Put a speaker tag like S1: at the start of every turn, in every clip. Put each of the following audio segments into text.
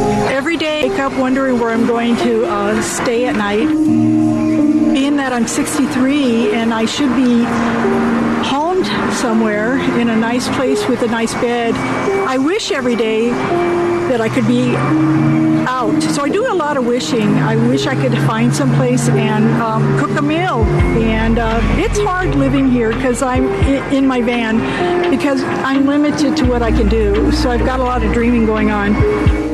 S1: Every day, I wake up wondering where I'm going to uh, stay at night. Being that I'm 63 and I should be homed somewhere in a nice place with a nice bed, I wish every day that I could be out. So I do a lot of wishing. I wish I could find some place and um, cook a meal. And uh, it's hard living here because I'm in my van because I'm limited to what I can do. So I've got a lot of dreaming going on.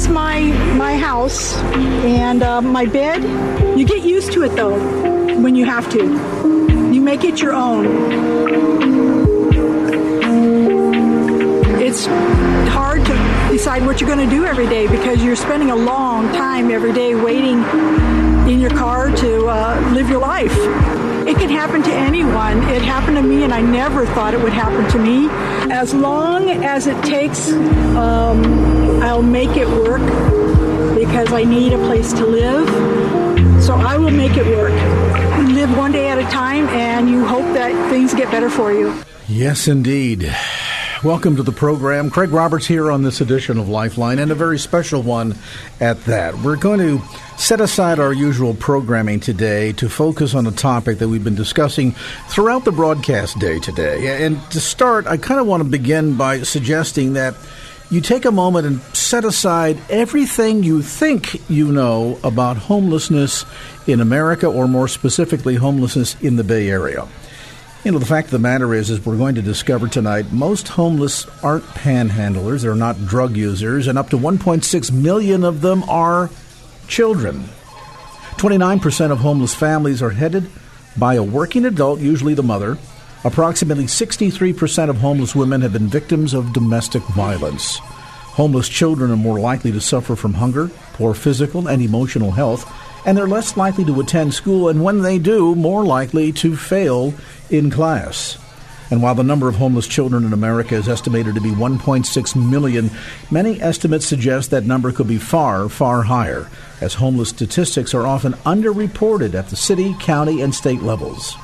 S1: Is my my house and uh, my bed. You get used to it though when you have to. You make it your own. It's hard to decide what you're going to do every day because you're spending a long time every day waiting in your car to uh, live your life. It can happen to anyone. It happened to me, and I never thought it would happen to me. As long as it takes, um, I'll make it work because I need a place to live. So I will make it work. Live one day at a time, and you hope that things get better for you.
S2: Yes, indeed. Welcome to the program. Craig Roberts here on this edition of Lifeline, and a very special one at that. We're going to set aside our usual programming today to focus on a topic that we've been discussing throughout the broadcast day today. And to start, I kind of want to begin by suggesting that you take a moment and set aside everything you think you know about homelessness in America, or more specifically, homelessness in the Bay Area. You know, the fact of the matter is, is we're going to discover tonight, most homeless aren't panhandlers, they're not drug users, and up to 1.6 million of them are children. 29% of homeless families are headed by a working adult, usually the mother. Approximately 63% of homeless women have been victims of domestic violence. Homeless children are more likely to suffer from hunger, poor physical and emotional health, and they're less likely to attend school, and when they do, more likely to fail in class. And while the number of homeless children in America is estimated to be 1.6 million, many estimates suggest that number could be far, far higher, as homeless statistics are often underreported at the city, county, and state levels.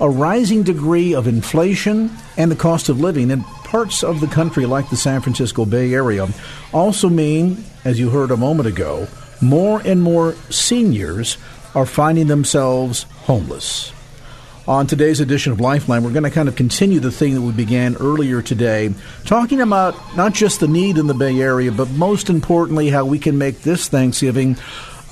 S2: A rising degree of inflation and the cost of living in parts of the country like the San Francisco Bay Area also mean, as you heard a moment ago, more and more seniors are finding themselves homeless. On today's edition of Lifeline, we're going to kind of continue the thing that we began earlier today, talking about not just the need in the Bay Area, but most importantly, how we can make this Thanksgiving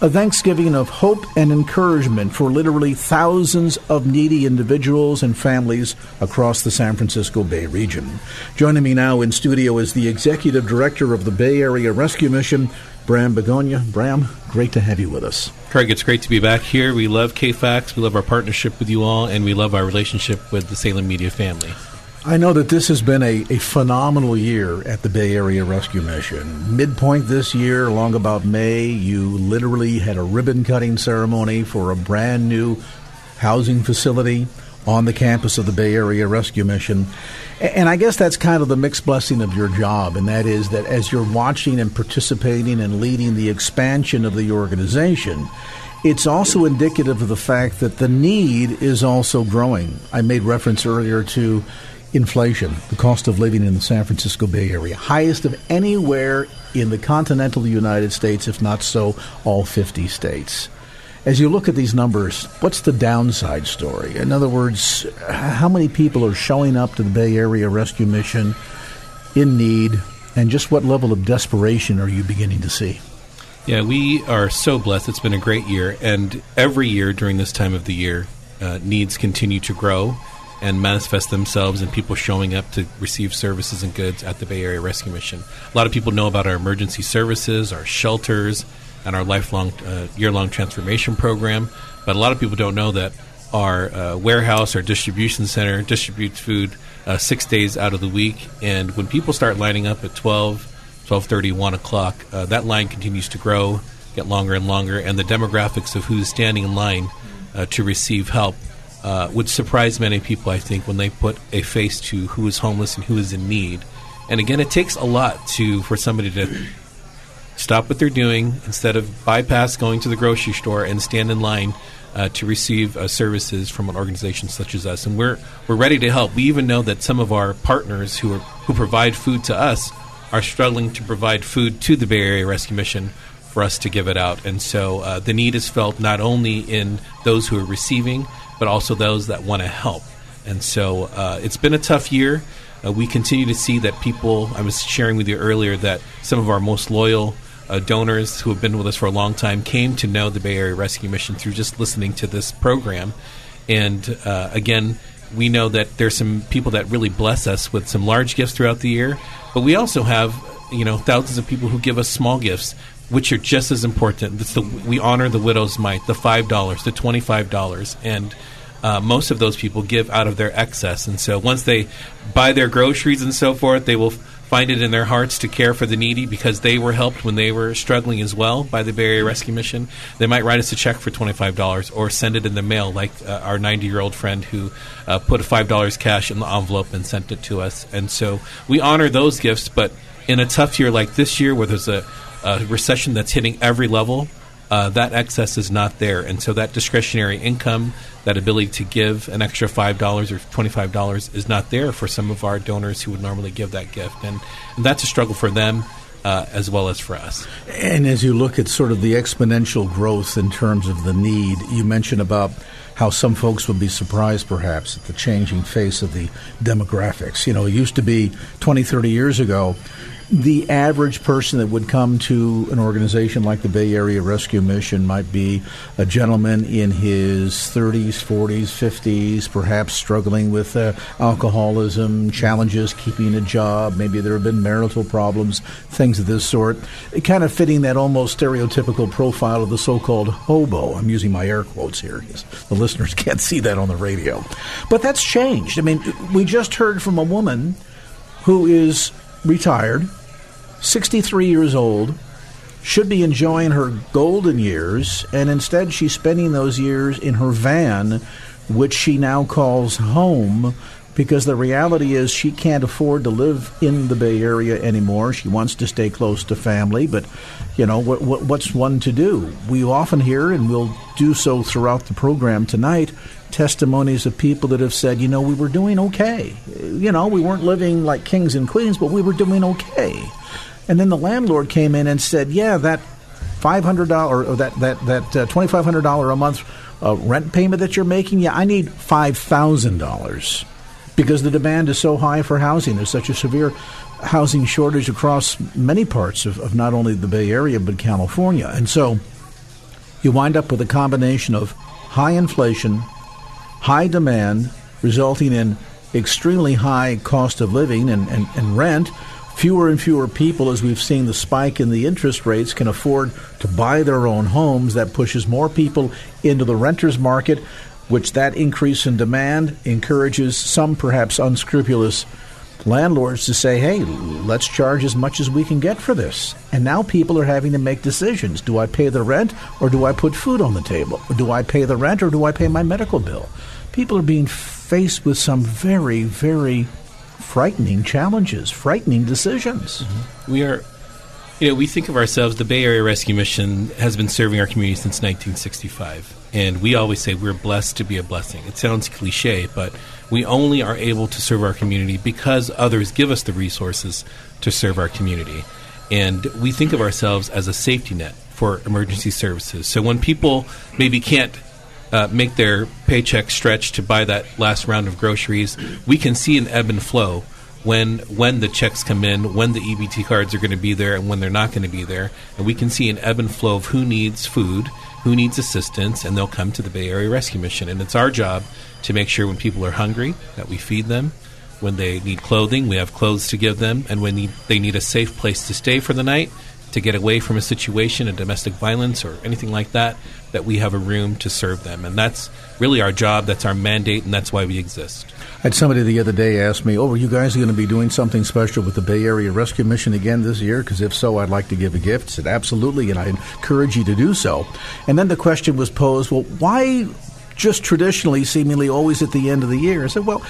S2: a Thanksgiving of hope and encouragement for literally thousands of needy individuals and families across the San Francisco Bay region. Joining me now in studio is the Executive Director of the Bay Area Rescue Mission, Bram Begonia. Bram, great to have you with us.
S3: Craig, it's great to be back here. We love KFAX, we love our partnership with you all, and we love our relationship with the Salem Media family.
S2: I know that this has been a, a phenomenal year at the Bay Area Rescue Mission. Midpoint this year, along about May, you literally had a ribbon cutting ceremony for a brand new housing facility on the campus of the Bay Area Rescue Mission. And I guess that's kind of the mixed blessing of your job, and that is that as you're watching and participating and leading the expansion of the organization, it's also indicative of the fact that the need is also growing. I made reference earlier to inflation, the cost of living in the San Francisco Bay Area, highest of anywhere in the continental United States, if not so, all 50 states. As you look at these numbers, what's the downside story? In other words, how many people are showing up to the Bay Area Rescue Mission in need, and just what level of desperation are you beginning to see?
S3: Yeah, we are so blessed. It's been a great year, and every year during this time of the year, uh, needs continue to grow and manifest themselves in people showing up to receive services and goods at the Bay Area Rescue Mission. A lot of people know about our emergency services, our shelters, and our lifelong, uh, year long transformation program, but a lot of people don't know that our uh, warehouse, our distribution center distributes food uh, six days out of the week. And when people start lining up at 12, 12.30, 1 o'clock, uh, that line continues to grow, get longer and longer. And the demographics of who's standing in line uh, to receive help uh, would surprise many people, I think, when they put a face to who is homeless and who is in need. And again, it takes a lot to for somebody to stop what they're doing instead of bypass going to the grocery store and stand in line uh, to receive uh, services from an organization such as us. And we're we're ready to help. We even know that some of our partners who are who provide food to us are struggling to provide food to the Bay Area Rescue Mission for us to give it out. And so uh, the need is felt not only in those who are receiving, but also those that want to help. And so uh, it's been a tough year. Uh, we continue to see that people, I was sharing with you earlier that some of our most loyal uh, donors who have been with us for a long time came to know the Bay Area Rescue Mission through just listening to this program. And uh, again, we know that there's some people that really bless us with some large gifts throughout the year, but we also have you know thousands of people who give us small gifts which are just as important. The, we honor the widow's mite, the five dollars, the twenty-five dollars, and uh, most of those people give out of their excess. And so once they buy their groceries and so forth, they will find it in their hearts to care for the needy because they were helped when they were struggling as well by the Bay Area Rescue Mission. They might write us a check for $25 or send it in the mail, like uh, our 90 year old friend who uh, put $5 cash in the envelope and sent it to us. And so we honor those gifts, but in a tough year like this year where there's a, a recession that's hitting every level, uh, that excess is not there. And so that discretionary income, that ability to give an extra $5 or $25 is not there for some of our donors who would normally give that gift. And, and that's a struggle for them. Uh, as well as for us.
S2: And as you look at sort of the exponential growth in terms of the need, you mentioned about how some folks would be surprised perhaps at the changing face of the demographics. You know, it used to be 20, 30 years ago, the average person that would come to an organization like the Bay Area Rescue Mission might be a gentleman in his 30s, 40s, 50s, perhaps struggling with uh, alcoholism, challenges keeping a job. Maybe there have been marital problems, things of this sort. Kind of fitting that almost stereotypical profile of the so called hobo. I'm using my air quotes here the listeners can't see that on the radio. But that's changed. I mean, we just heard from a woman who is retired, 63 years old, should be enjoying her golden years, and instead she's spending those years in her van, which she now calls home. Because the reality is, she can't afford to live in the Bay Area anymore. She wants to stay close to family, but you know what, what, what's one to do? We often hear, and we'll do so throughout the program tonight, testimonies of people that have said, you know, we were doing okay. You know, we weren't living like kings and queens, but we were doing okay. And then the landlord came in and said, yeah, that five hundred dollar or that that that uh, twenty five hundred dollar a month uh, rent payment that you're making, yeah, I need five thousand dollars because the demand is so high for housing. There's such a severe housing shortage across many parts of, of not only the Bay Area but California, and so you wind up with a combination of high inflation, high demand, resulting in extremely high cost of living and, and, and rent. Fewer and fewer people, as we've seen the spike in the interest rates, can afford to buy their own homes. That pushes more people into the renters market, which that increase in demand encourages some perhaps unscrupulous landlords to say, hey, let's charge as much as we can get for this. And now people are having to make decisions. Do I pay the rent or do I put food on the table? Or do I pay the rent or do I pay my medical bill? People are being faced with some very, very frightening challenges, frightening decisions.
S3: Mm-hmm. We are, you know, we think of ourselves, the Bay Area Rescue Mission has been serving our community since 1965. And we always say we're blessed to be a blessing. It sounds cliche, but we only are able to serve our community because others give us the resources to serve our community. And we think of ourselves as a safety net for emergency services. So when people maybe can't uh, make their paycheck stretch to buy that last round of groceries, we can see an ebb and flow when when the checks come in, when the EBT cards are going to be there, and when they're not going to be there, and we can see an ebb and flow of who needs food, who needs assistance, and they'll come to the Bay Area Rescue Mission. And it's our job to make sure when people are hungry that we feed them, when they need clothing, we have clothes to give them, and when they need a safe place to stay for the night, to get away from a situation, a domestic violence or anything like that, that we have a room to serve them. And that's really our job, that's our mandate, and that's why we exist.
S2: I had somebody the other day ask me, "Oh, are you guys going to be doing something special with the Bay Area Rescue Mission again this year? Because if so, I'd like to give a gift." I said, "Absolutely," and I encourage you to do so. And then the question was posed, "Well, why just traditionally, seemingly always at the end of the year?" I said, "Well,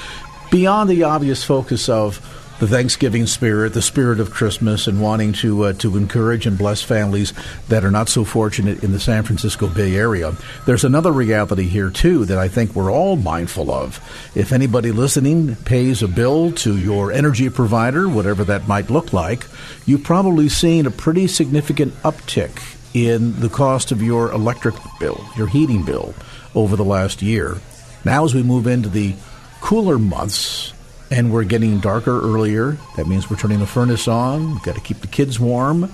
S2: beyond the obvious focus of the Thanksgiving spirit, the spirit of Christmas, and wanting to uh, to encourage and bless families that are not so fortunate in the San Francisco Bay Area. There's another reality here too that I think we're all mindful of. If anybody listening pays a bill to your energy provider, whatever that might look like, you've probably seen a pretty significant uptick in the cost of your electric bill, your heating bill, over the last year. Now, as we move into the cooler months, and we're getting darker earlier. That means we're turning the furnace on. We've got to keep the kids warm.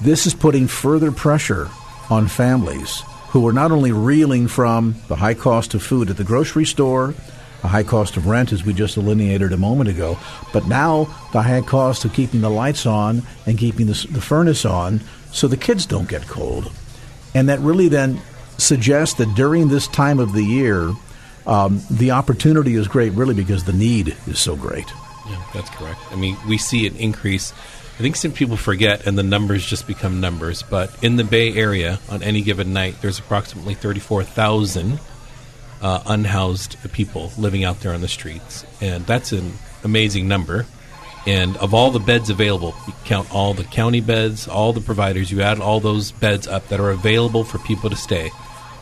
S2: This is putting further pressure on families who are not only reeling from the high cost of food at the grocery store, the high cost of rent, as we just delineated a moment ago, but now the high cost of keeping the lights on and keeping the, the furnace on so the kids don't get cold. And that really then suggests that during this time of the year, um, the opportunity is great, really, because the need is so great.
S3: Yeah, that's correct. I mean, we see an increase. I think some people forget, and the numbers just become numbers. But in the Bay Area, on any given night, there's approximately 34,000 uh, unhoused people living out there on the streets, and that's an amazing number. And of all the beds available, you count all the county beds, all the providers, you add all those beds up that are available for people to stay.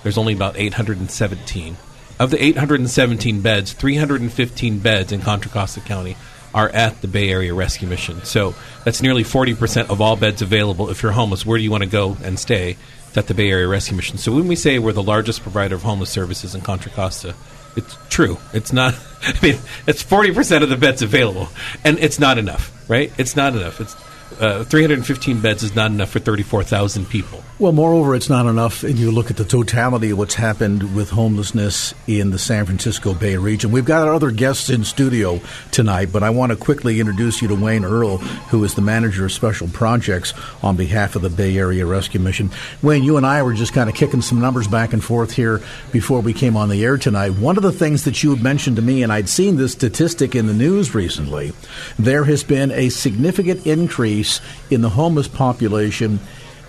S3: There's only about 817. Of the 817 beds, 315 beds in Contra Costa County are at the Bay Area Rescue Mission. So that's nearly 40% of all beds available. If you're homeless, where do you want to go and stay? It's at the Bay Area Rescue Mission. So when we say we're the largest provider of homeless services in Contra Costa, it's true. It's not. I mean, it's forty percent of the beds available, and it's not enough, right? It's not enough. It's uh, 315 beds is not enough for 34,000 people.
S2: Well, moreover, it's not enough. And you look at the totality of what's happened with homelessness in the San Francisco Bay region. We've got our other guests in studio tonight, but I want to quickly introduce you to Wayne Earl, who is the manager of special projects on behalf of the Bay Area Rescue Mission. Wayne, you and I were just kind of kicking some numbers back and forth here before we came on the air tonight. One of the things that you had mentioned to me, and I'd seen this statistic in the news recently, there has been a significant increase in the homeless population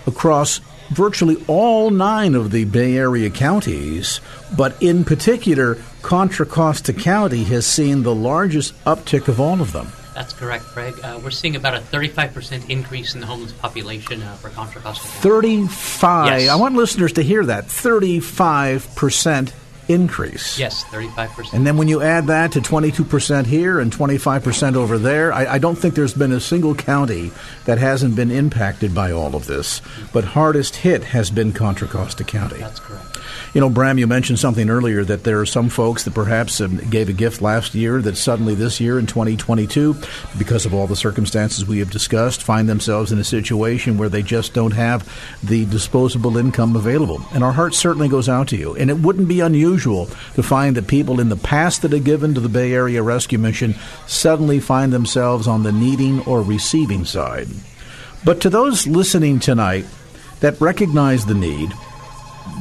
S2: across virtually all nine of the Bay Area counties, but in particular, Contra Costa County has seen the largest uptick of all of them.
S4: That's correct, Craig. Uh, we're seeing about a 35% increase in the homeless population uh, for Contra Costa County.
S2: 35.
S4: Yes.
S2: I want listeners to hear that. 35% increase.
S4: Yes, 35%.
S2: And then when you add that to 22% here and 25% over there, I, I, don't think there's been a single county that hasn't been impacted by all of this. But hardest hit has been Contra Costa County.
S4: That's correct.
S2: You know, Bram, you mentioned something earlier that there are some folks that perhaps um, gave a gift last year that suddenly this year in 2022, because of all the circumstances we have discussed, find themselves in a situation where they just don't have the disposable income available. And our heart certainly goes out to you. And it wouldn't be unusual to find that people in the past that have given to the Bay Area Rescue Mission suddenly find themselves on the needing or receiving side. But to those listening tonight that recognize the need,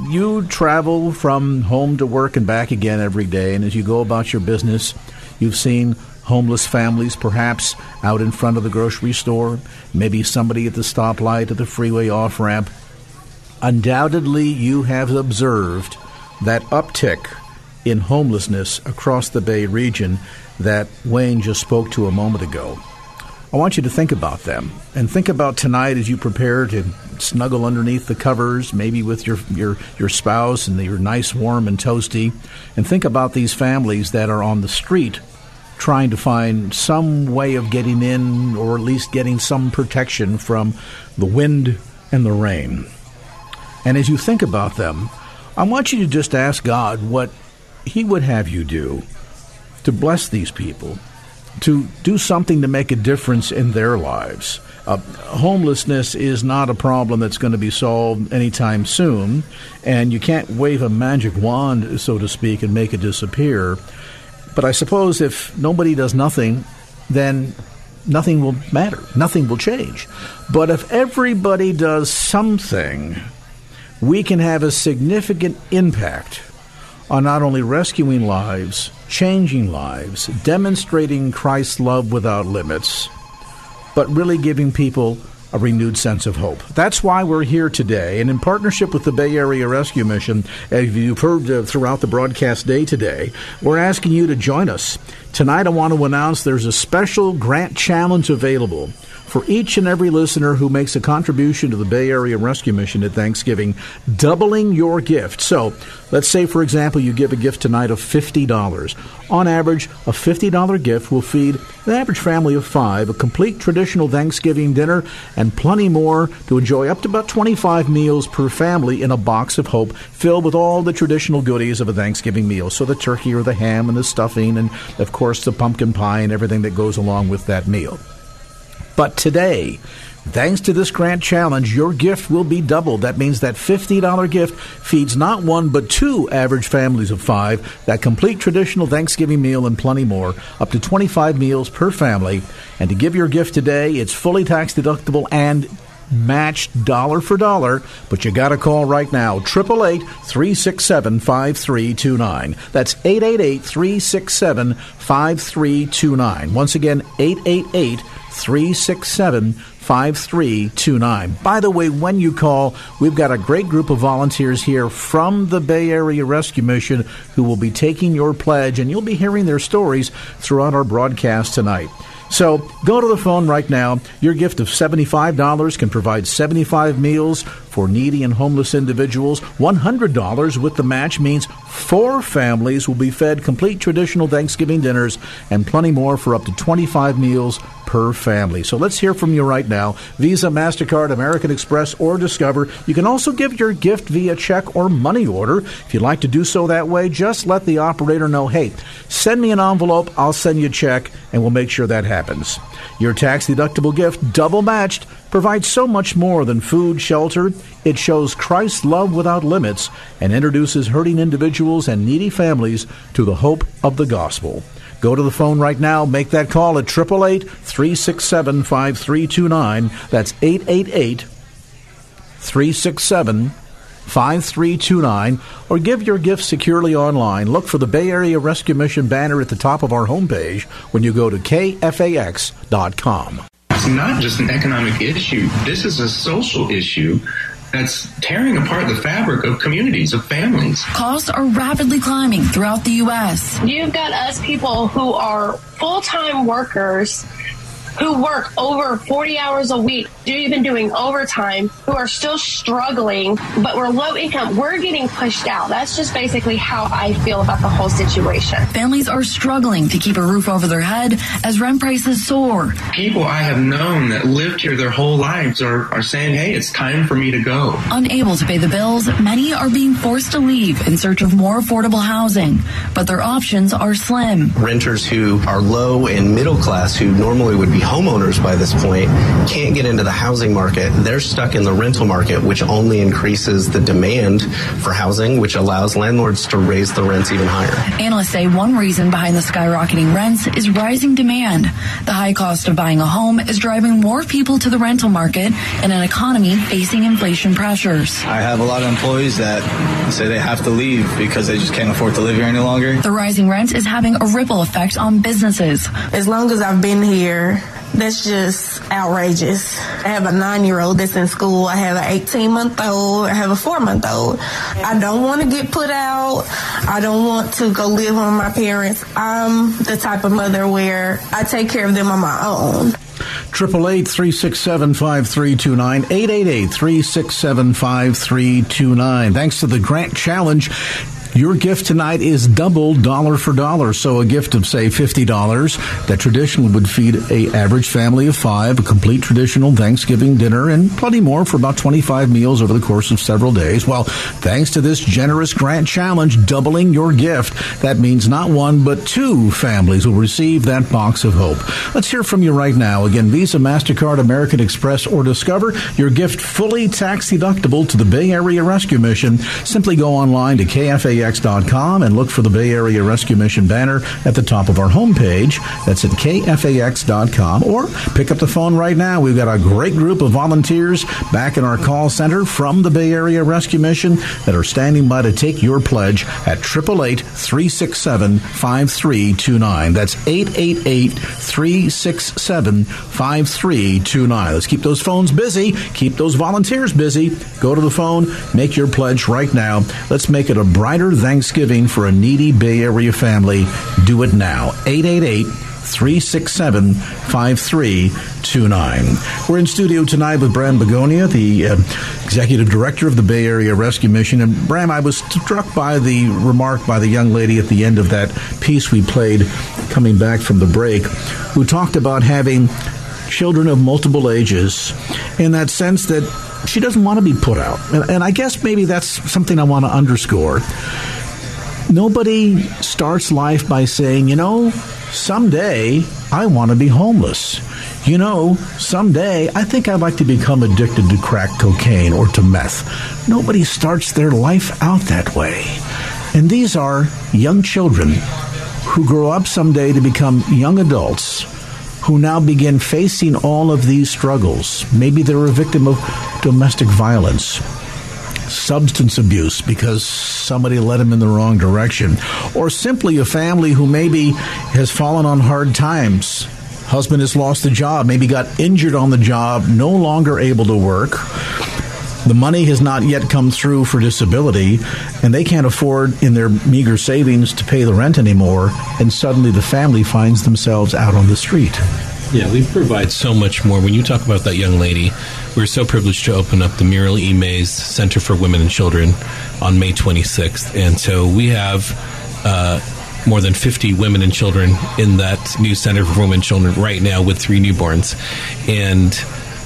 S2: you travel from home to work and back again every day, and as you go about your business, you've seen homeless families perhaps out in front of the grocery store, maybe somebody at the stoplight at the freeway off ramp. Undoubtedly, you have observed that uptick in homelessness across the Bay region that Wayne just spoke to a moment ago. I want you to think about them and think about tonight as you prepare to snuggle underneath the covers, maybe with your your your spouse and you're nice, warm, and toasty, and think about these families that are on the street trying to find some way of getting in or at least getting some protection from the wind and the rain. And as you think about them, I want you to just ask God what He would have you do to bless these people to do something to make a difference in their lives. Uh, homelessness is not a problem that's going to be solved anytime soon, and you can't wave a magic wand, so to speak, and make it disappear. But I suppose if nobody does nothing, then nothing will matter. Nothing will change. But if everybody does something, we can have a significant impact on not only rescuing lives, changing lives, demonstrating Christ's love without limits, but really giving people a renewed sense of hope. That's why we're here today, and in partnership with the Bay Area Rescue Mission, as you've heard uh, throughout the broadcast day today, we're asking you to join us. Tonight, I want to announce there's a special grant challenge available for each and every listener who makes a contribution to the Bay Area Rescue Mission at Thanksgiving, doubling your gift. So, let's say, for example, you give a gift tonight of $50. On average, a $50 gift will feed the average family of five a complete traditional Thanksgiving dinner and plenty more to enjoy up to about 25 meals per family in a box of hope filled with all the traditional goodies of a Thanksgiving meal. So, the turkey or the ham and the stuffing, and of course, the pumpkin pie and everything that goes along with that meal. But today, Thanks to this grant challenge, your gift will be doubled. That means that $50 gift feeds not one but two average families of five, that complete traditional Thanksgiving meal and plenty more, up to 25 meals per family. And to give your gift today, it's fully tax deductible and matched dollar for dollar, but you got to call right now 888 367 5329. That's 888 367 5329. Once again, 888 367 5329. By the way, when you call, we've got a great group of volunteers here from the Bay Area Rescue Mission who will be taking your pledge, and you'll be hearing their stories throughout our broadcast tonight. So go to the phone right now. Your gift of $75 can provide 75 meals for needy and homeless individuals. $100 with the match means four families will be fed complete traditional Thanksgiving dinners and plenty more for up to 25 meals per family. So let's hear from you right now. Visa, MasterCard, American Express, or Discover. You can also give your gift via check or money order. If you'd like to do so that way, just let the operator know hey, send me an envelope, I'll send you a check, and we'll make sure that happens. Your tax deductible gift, double matched, provides so much more than food, shelter. It shows Christ's love without limits and introduces hurting individuals and needy families to the hope of the gospel. Go to the phone right now. Make that call at 888 367 5329. That's 888 367 5329 or give your gift securely online. Look for the Bay Area Rescue Mission banner at the top of our homepage when you go to kfax.com.
S5: It's not just an economic issue. This is a social issue that's tearing apart the fabric of communities, of families.
S6: Costs are rapidly climbing throughout the U.S.
S7: You've got us people who are full time workers who work over 40 hours a week, even doing overtime, who are still struggling, but we're low income. We're getting pushed out. That's just basically how I feel about the whole situation.
S6: Families are struggling to keep a roof over their head as rent prices soar.
S5: People I have known that lived here their whole lives are, are saying, hey, it's time for me to go.
S6: Unable to pay the bills, many are being forced to leave in search of more affordable housing, but their options are slim.
S8: Renters who are low and middle class, who normally would be homeowners by this point can't get into the housing market. They're stuck in the rental market, which only increases the demand for housing, which allows landlords to raise the rents even higher.
S6: Analysts say one reason behind the skyrocketing rents is rising demand. The high cost of buying a home is driving more people to the rental market in an economy facing inflation pressures.
S9: I have a lot of employees that say they have to leave because they just can't afford to live here any longer.
S6: The rising rent is having a ripple effect on businesses.
S10: As long as I've been here, that's just outrageous. I have a nine year old that's in school. I have an 18 month old. I have a four month old. I don't want to get put out. I don't want to go live with my parents. I'm the type of mother where I take care of them on my own.
S2: Triple eight three six seven five three two nine eight eight eight three six seven five three two nine. Thanks to the grant challenge. Your gift tonight is double dollar for dollar. So a gift of say fifty dollars that traditionally would feed a average family of five, a complete traditional Thanksgiving dinner, and plenty more for about twenty five meals over the course of several days. Well, thanks to this generous grant challenge, doubling your gift, that means not one but two families will receive that box of hope. Let's hear from you right now. Again, Visa, Mastercard, American Express, or Discover. Your gift fully tax deductible to the Bay Area Rescue Mission. Simply go online to KFAX kfax.com and look for the Bay Area Rescue Mission banner at the top of our homepage. That's at kfax.com or pick up the phone right now. We've got a great group of volunteers back in our call center from the Bay Area Rescue Mission that are standing by to take your pledge at 888 367 5329. That's 888 367 5329. Let's keep those phones busy, keep those volunteers busy. Go to the phone, make your pledge right now. Let's make it a brighter Thanksgiving for a needy Bay Area family. Do it now. 888 367 5329. We're in studio tonight with Bram Begonia, the uh, executive director of the Bay Area Rescue Mission. And Bram, I was struck by the remark by the young lady at the end of that piece we played coming back from the break, who talked about having children of multiple ages in that sense that she doesn't want to be put out. And, and I guess maybe that's something I want to underscore. Nobody starts life by saying, you know, someday I want to be homeless. You know, someday I think I'd like to become addicted to crack cocaine or to meth. Nobody starts their life out that way. And these are young children who grow up someday to become young adults who now begin facing all of these struggles. Maybe they're a victim of domestic violence substance abuse because somebody led them in the wrong direction, or simply a family who maybe has fallen on hard times. Husband has lost the job, maybe got injured on the job, no longer able to work. The money has not yet come through for disability, and they can't afford in their meager savings to pay the rent anymore, and suddenly the family finds themselves out on the street.
S3: Yeah, we provide so much more. When you talk about that young lady, we're so privileged to open up the Muriel E. Mays Center for Women and Children on May 26th. And so we have uh, more than 50 women and children in that new Center for Women and Children right now with three newborns. And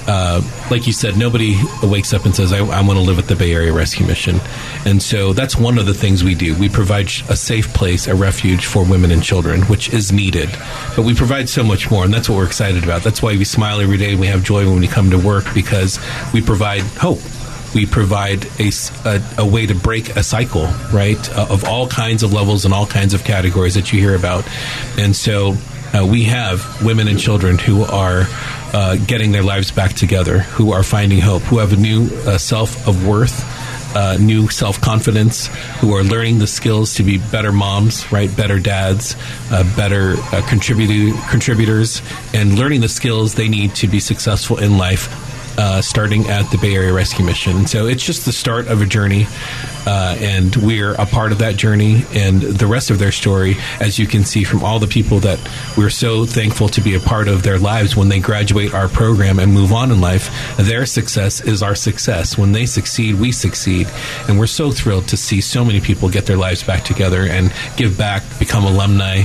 S3: uh, like you said, nobody wakes up and says, I, I want to live at the Bay Area Rescue Mission. And so that's one of the things we do. We provide a safe place, a refuge for women and children, which is needed. But we provide so much more, and that's what we're excited about. That's why we smile every day and we have joy when we come to work because we provide hope we provide a, a, a, way to break a cycle, right, uh, of all kinds of levels and all kinds of categories that you hear about. And so uh, we have women and children who are uh, getting their lives back together, who are finding hope, who have a new uh, self of worth. Uh, new self confidence, who are learning the skills to be better moms, right? Better dads, uh, better uh, contributor, contributors, and learning the skills they need to be successful in life uh, starting at the Bay Area Rescue Mission. So it's just the start of a journey, uh, and we're a part of that journey and the rest of their story, as you can see from all the people that we're so thankful to be a part of their lives when they graduate our program and move on in life. Their success is our success. When they succeed, we succeed. And we're so thrilled to see so many people get their lives back together and give back, become alumni,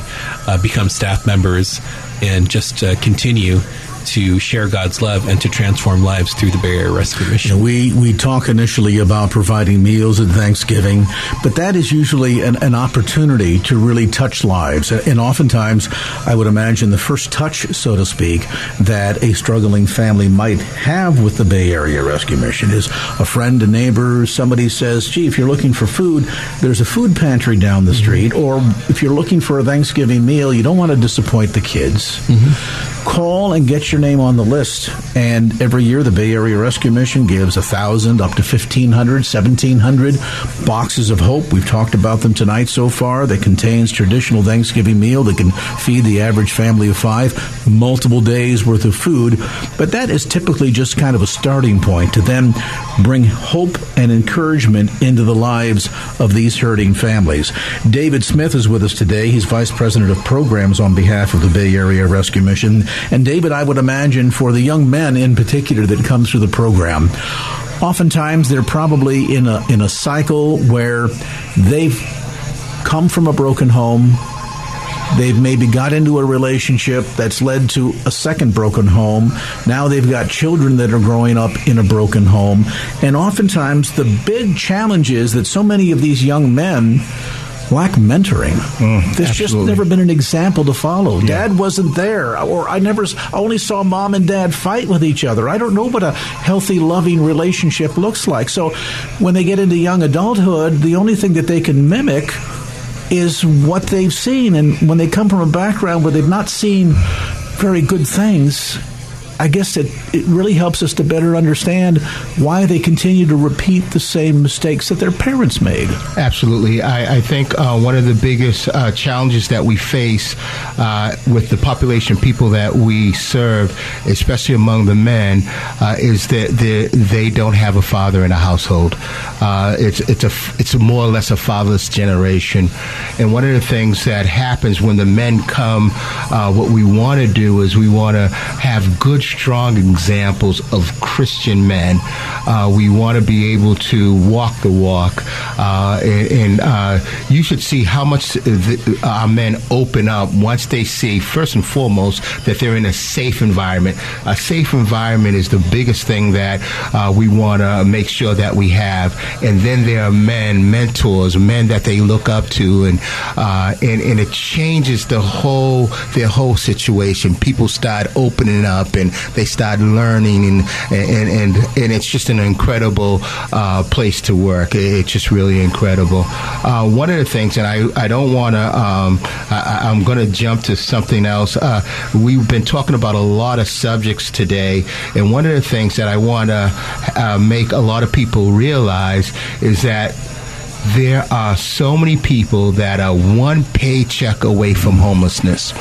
S3: uh, become staff members, and just uh, continue to share God's love and to transform lives through the Bay Area Rescue Mission.
S2: We we talk initially about providing meals at Thanksgiving, but that is usually an, an opportunity to really touch lives. And oftentimes, I would imagine the first touch, so to speak, that a struggling family might have with the Bay Area Rescue Mission is a friend, a neighbor, somebody says, "Gee, if you're looking for food, there's a food pantry down the mm-hmm. street," or if you're looking for a Thanksgiving meal, you don't want to disappoint the kids. Mm-hmm call and get your name on the list. And every year, the Bay Area Rescue Mission gives a thousand up to 1,500, 1,700 boxes of hope. We've talked about them tonight so far. That contains traditional Thanksgiving meal that can feed the average family of five, multiple days worth of food. But that is typically just kind of a starting point to then bring hope and encouragement into the lives of these hurting families. David Smith is with us today. He's Vice President of Programs on behalf of the Bay Area Rescue Mission. And David, I would imagine for the young men in particular that come through the program, oftentimes they're probably in a in a cycle where they've come from a broken home. They've maybe got into a relationship that's led to a second broken home. Now they've got children that are growing up in a broken home. And oftentimes the big challenge is that so many of these young men lack mentoring. Mm, There's just never been an example to follow. Dad wasn't there, or I never, I only saw mom and dad fight with each other. I don't know what a healthy, loving relationship looks like. So when they get into young adulthood, the only thing that they can mimic is what they've seen. And when they come from a background where they've not seen very good things, I guess it, it really helps us to better understand why they continue to repeat the same mistakes that their parents made.
S11: Absolutely. I, I think uh, one of the biggest uh, challenges that we face uh, with the population people that we serve, especially among the men, uh, is that they, they don't have a father in a household. Uh, it's it's a it's a more or less a fatherless generation, and one of the things that happens when the men come, uh, what we want to do is we want to have good, strong examples of Christian men. Uh, we want to be able to walk the walk, uh, and, and uh, you should see how much the, our men open up once they see, first and foremost, that they're in a safe environment. A safe environment is the biggest thing that uh, we want to make sure that we have. And then there are men, mentors, men that they look up to, and uh, and and it changes the whole their whole situation. People start opening up and they start learning, and and and, and it's just an incredible uh, place to work. It's just really incredible. Uh, one of the things, and I I don't want to. Um, I, I'm going to jump to something else. Uh, we've been talking about a lot of subjects today, and one of the things that I want to uh, make a lot of people realize is that there are so many people that are one paycheck away from homelessness.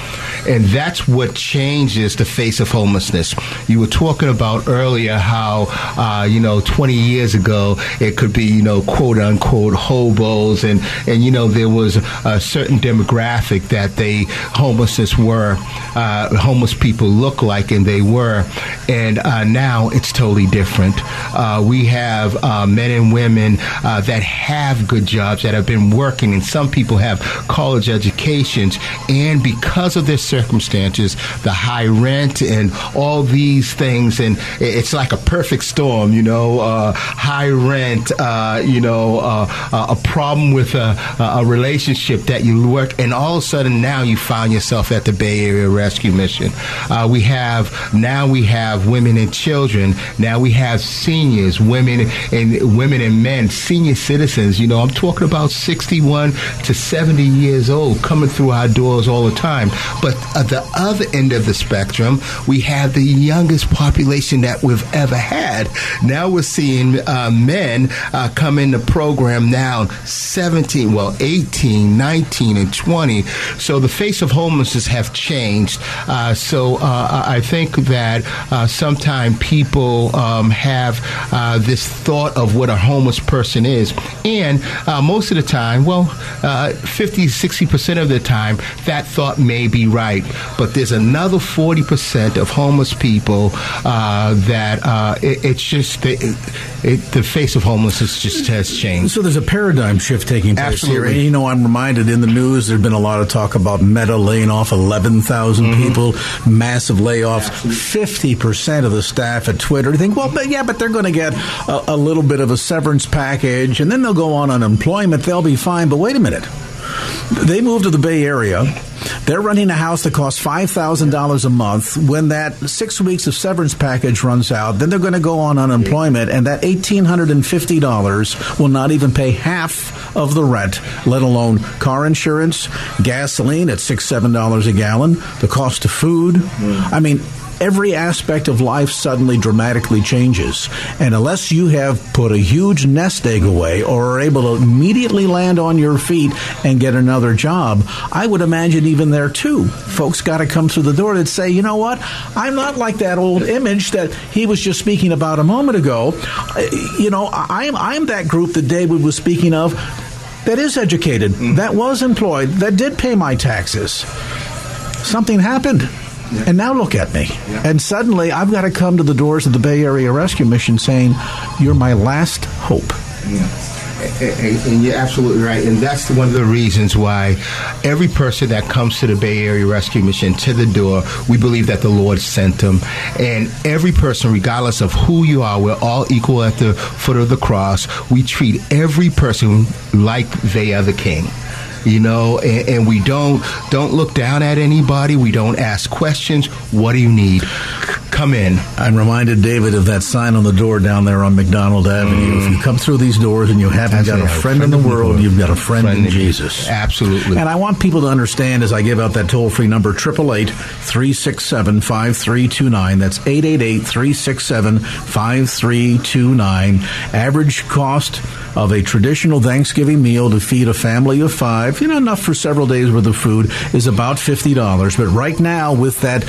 S11: And that's what changes the face of homelessness. You were talking about earlier how, uh, you know, 20 years ago, it could be, you know, quote unquote hobos. And, and you know, there was a certain demographic that they, homelessness were, uh, homeless people look like, and they were. And uh, now it's totally different. Uh, we have uh, men and women uh, that have good jobs that have been working, and some people have college educations, and because of their circumstances, the high rent and all these things, and it's like a perfect storm, you know, uh, high rent, uh, you know, uh, uh, a problem with a, a relationship that you work, and all of a sudden now you find yourself at the Bay Area Rescue Mission. Uh, we have now we have women and children. Now we have seniors, women and women and men, senior citizens. You know, I'm talking about 61 to 70 years old coming through our doors all the time. But at the other end of the spectrum, we have the youngest population that we've ever had. Now we're seeing uh, men uh, come in the program now 17, well, 18, 19, and 20. So the face of homelessness have changed. Uh, so uh, I think that uh, sometimes people um, have uh, this thought of what a homeless person is. And uh, most of the time, well, uh, 50, 60% of the time, that thought may be right. But there's another 40% of homeless people uh, that uh, it, it's just the, it, the face of homelessness just has changed.
S2: So there's a paradigm shift taking place
S11: Absolutely.
S2: here. And, you know, I'm reminded in the news there's been a lot of talk about Meta laying off 11,000
S11: Mm-hmm.
S2: people, massive layoffs, 50% of the staff at Twitter. You think, well, but yeah, but they're going to get a, a little bit of a severance package and then they'll go on unemployment. They'll be fine. But wait a minute. They moved to the Bay Area. They're renting a house that costs five thousand dollars a month. When that six weeks of severance package runs out, then they're going to go on unemployment, and that eighteen hundred and fifty dollars will not even pay half of the rent, let alone car insurance, gasoline at six seven dollars a gallon, the cost of food. I mean. Every aspect of life suddenly dramatically changes. And unless you have put a huge nest egg away or are able to immediately land on your feet and get another job, I would imagine even there too, folks got to come through the door that say, you know what, I'm not like that old image that he was just speaking about a moment ago. Uh, You know, I'm, I'm that group that David was speaking of that is educated, that was employed, that did pay my taxes. Something happened. And now look at me. And suddenly I've got to come to the doors of the Bay Area Rescue Mission saying, You're my last hope.
S11: And, and you're absolutely right. And that's one of the reasons why every person that comes to the Bay Area Rescue Mission to the door, we believe that the Lord sent them. And every person, regardless of who you are, we're all equal at the foot of the cross. We treat every person like they are the king. You know, and, and we don't don't look down at anybody. We don't ask questions. What do you need? Come in.
S2: I'm reminded, David, of that sign on the door down there on Macdonald Avenue. If you mm. come through these doors and you haven't
S11: That's
S2: got a friend in the world, you've got a friend, in Jesus.
S11: Absolutely.
S2: And I want people to understand as I give out that toll free number, 888 367 5329. That's 888 367 5329. Average cost of a traditional Thanksgiving meal to feed a family of five, you know, enough for several days worth of food, is about $50. But right now, with that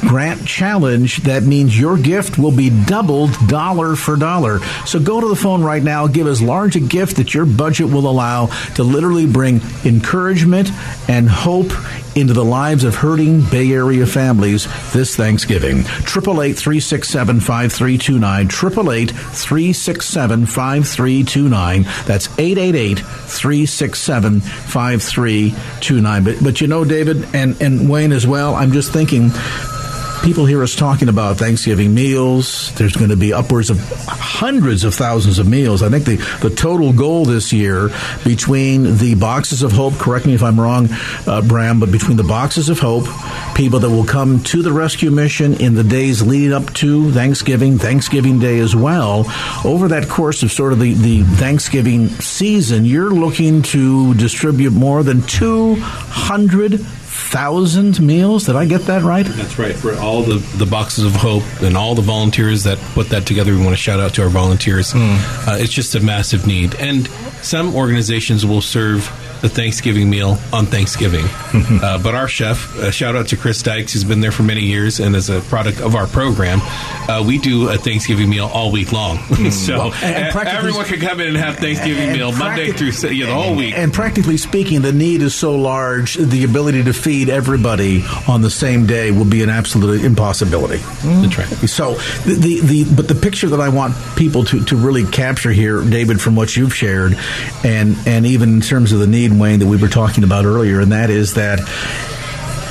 S2: grant challenge, that means your gift will be doubled dollar for dollar. So go to the phone right now, give as large a gift that your budget will allow to literally bring encouragement and hope into the lives of hurting Bay Area families this Thanksgiving. 888 367 5329. 888 367 5329. That's 888 367 5329. But, you know, David and, and Wayne as well, I'm just thinking people hear us talking about Thanksgiving meals. There's going to be upwards of hundreds of thousands of meals. I think the, the total goal this year between the boxes of hope, correct me if I'm wrong, uh, Bram, but between the boxes of hope, people that will come to the rescue mission in the days leading up to Thanksgiving, Thanksgiving Day as well, over that course of sort of the, the Thanksgiving season, you're looking to distribute more than 200 thousand meals. Did I get that right?
S3: That's right. For all the, the boxes of hope and all the volunteers that put that together, we want to shout out to our volunteers. Uh, it's just a massive need. And some organizations will serve the Thanksgiving meal on Thanksgiving. uh, but our chef, uh, shout out to Chris Dykes, who's been there for many years and is a product of our program, uh, we do a Thanksgiving meal all week long. so
S2: Well, and- and practically-
S3: everyone can come in and have Thanksgiving
S2: And
S3: meal Monday through the whole week.
S2: And practically speaking, the need is so large, the ability to feed everybody on the same day will be an absolute impossibility.
S3: That's right.
S2: So the, the, the but the picture that I want people to, to really capture here, David, from what you've shared, and and even in terms of the need, Wayne, that we were talking about earlier, and that is that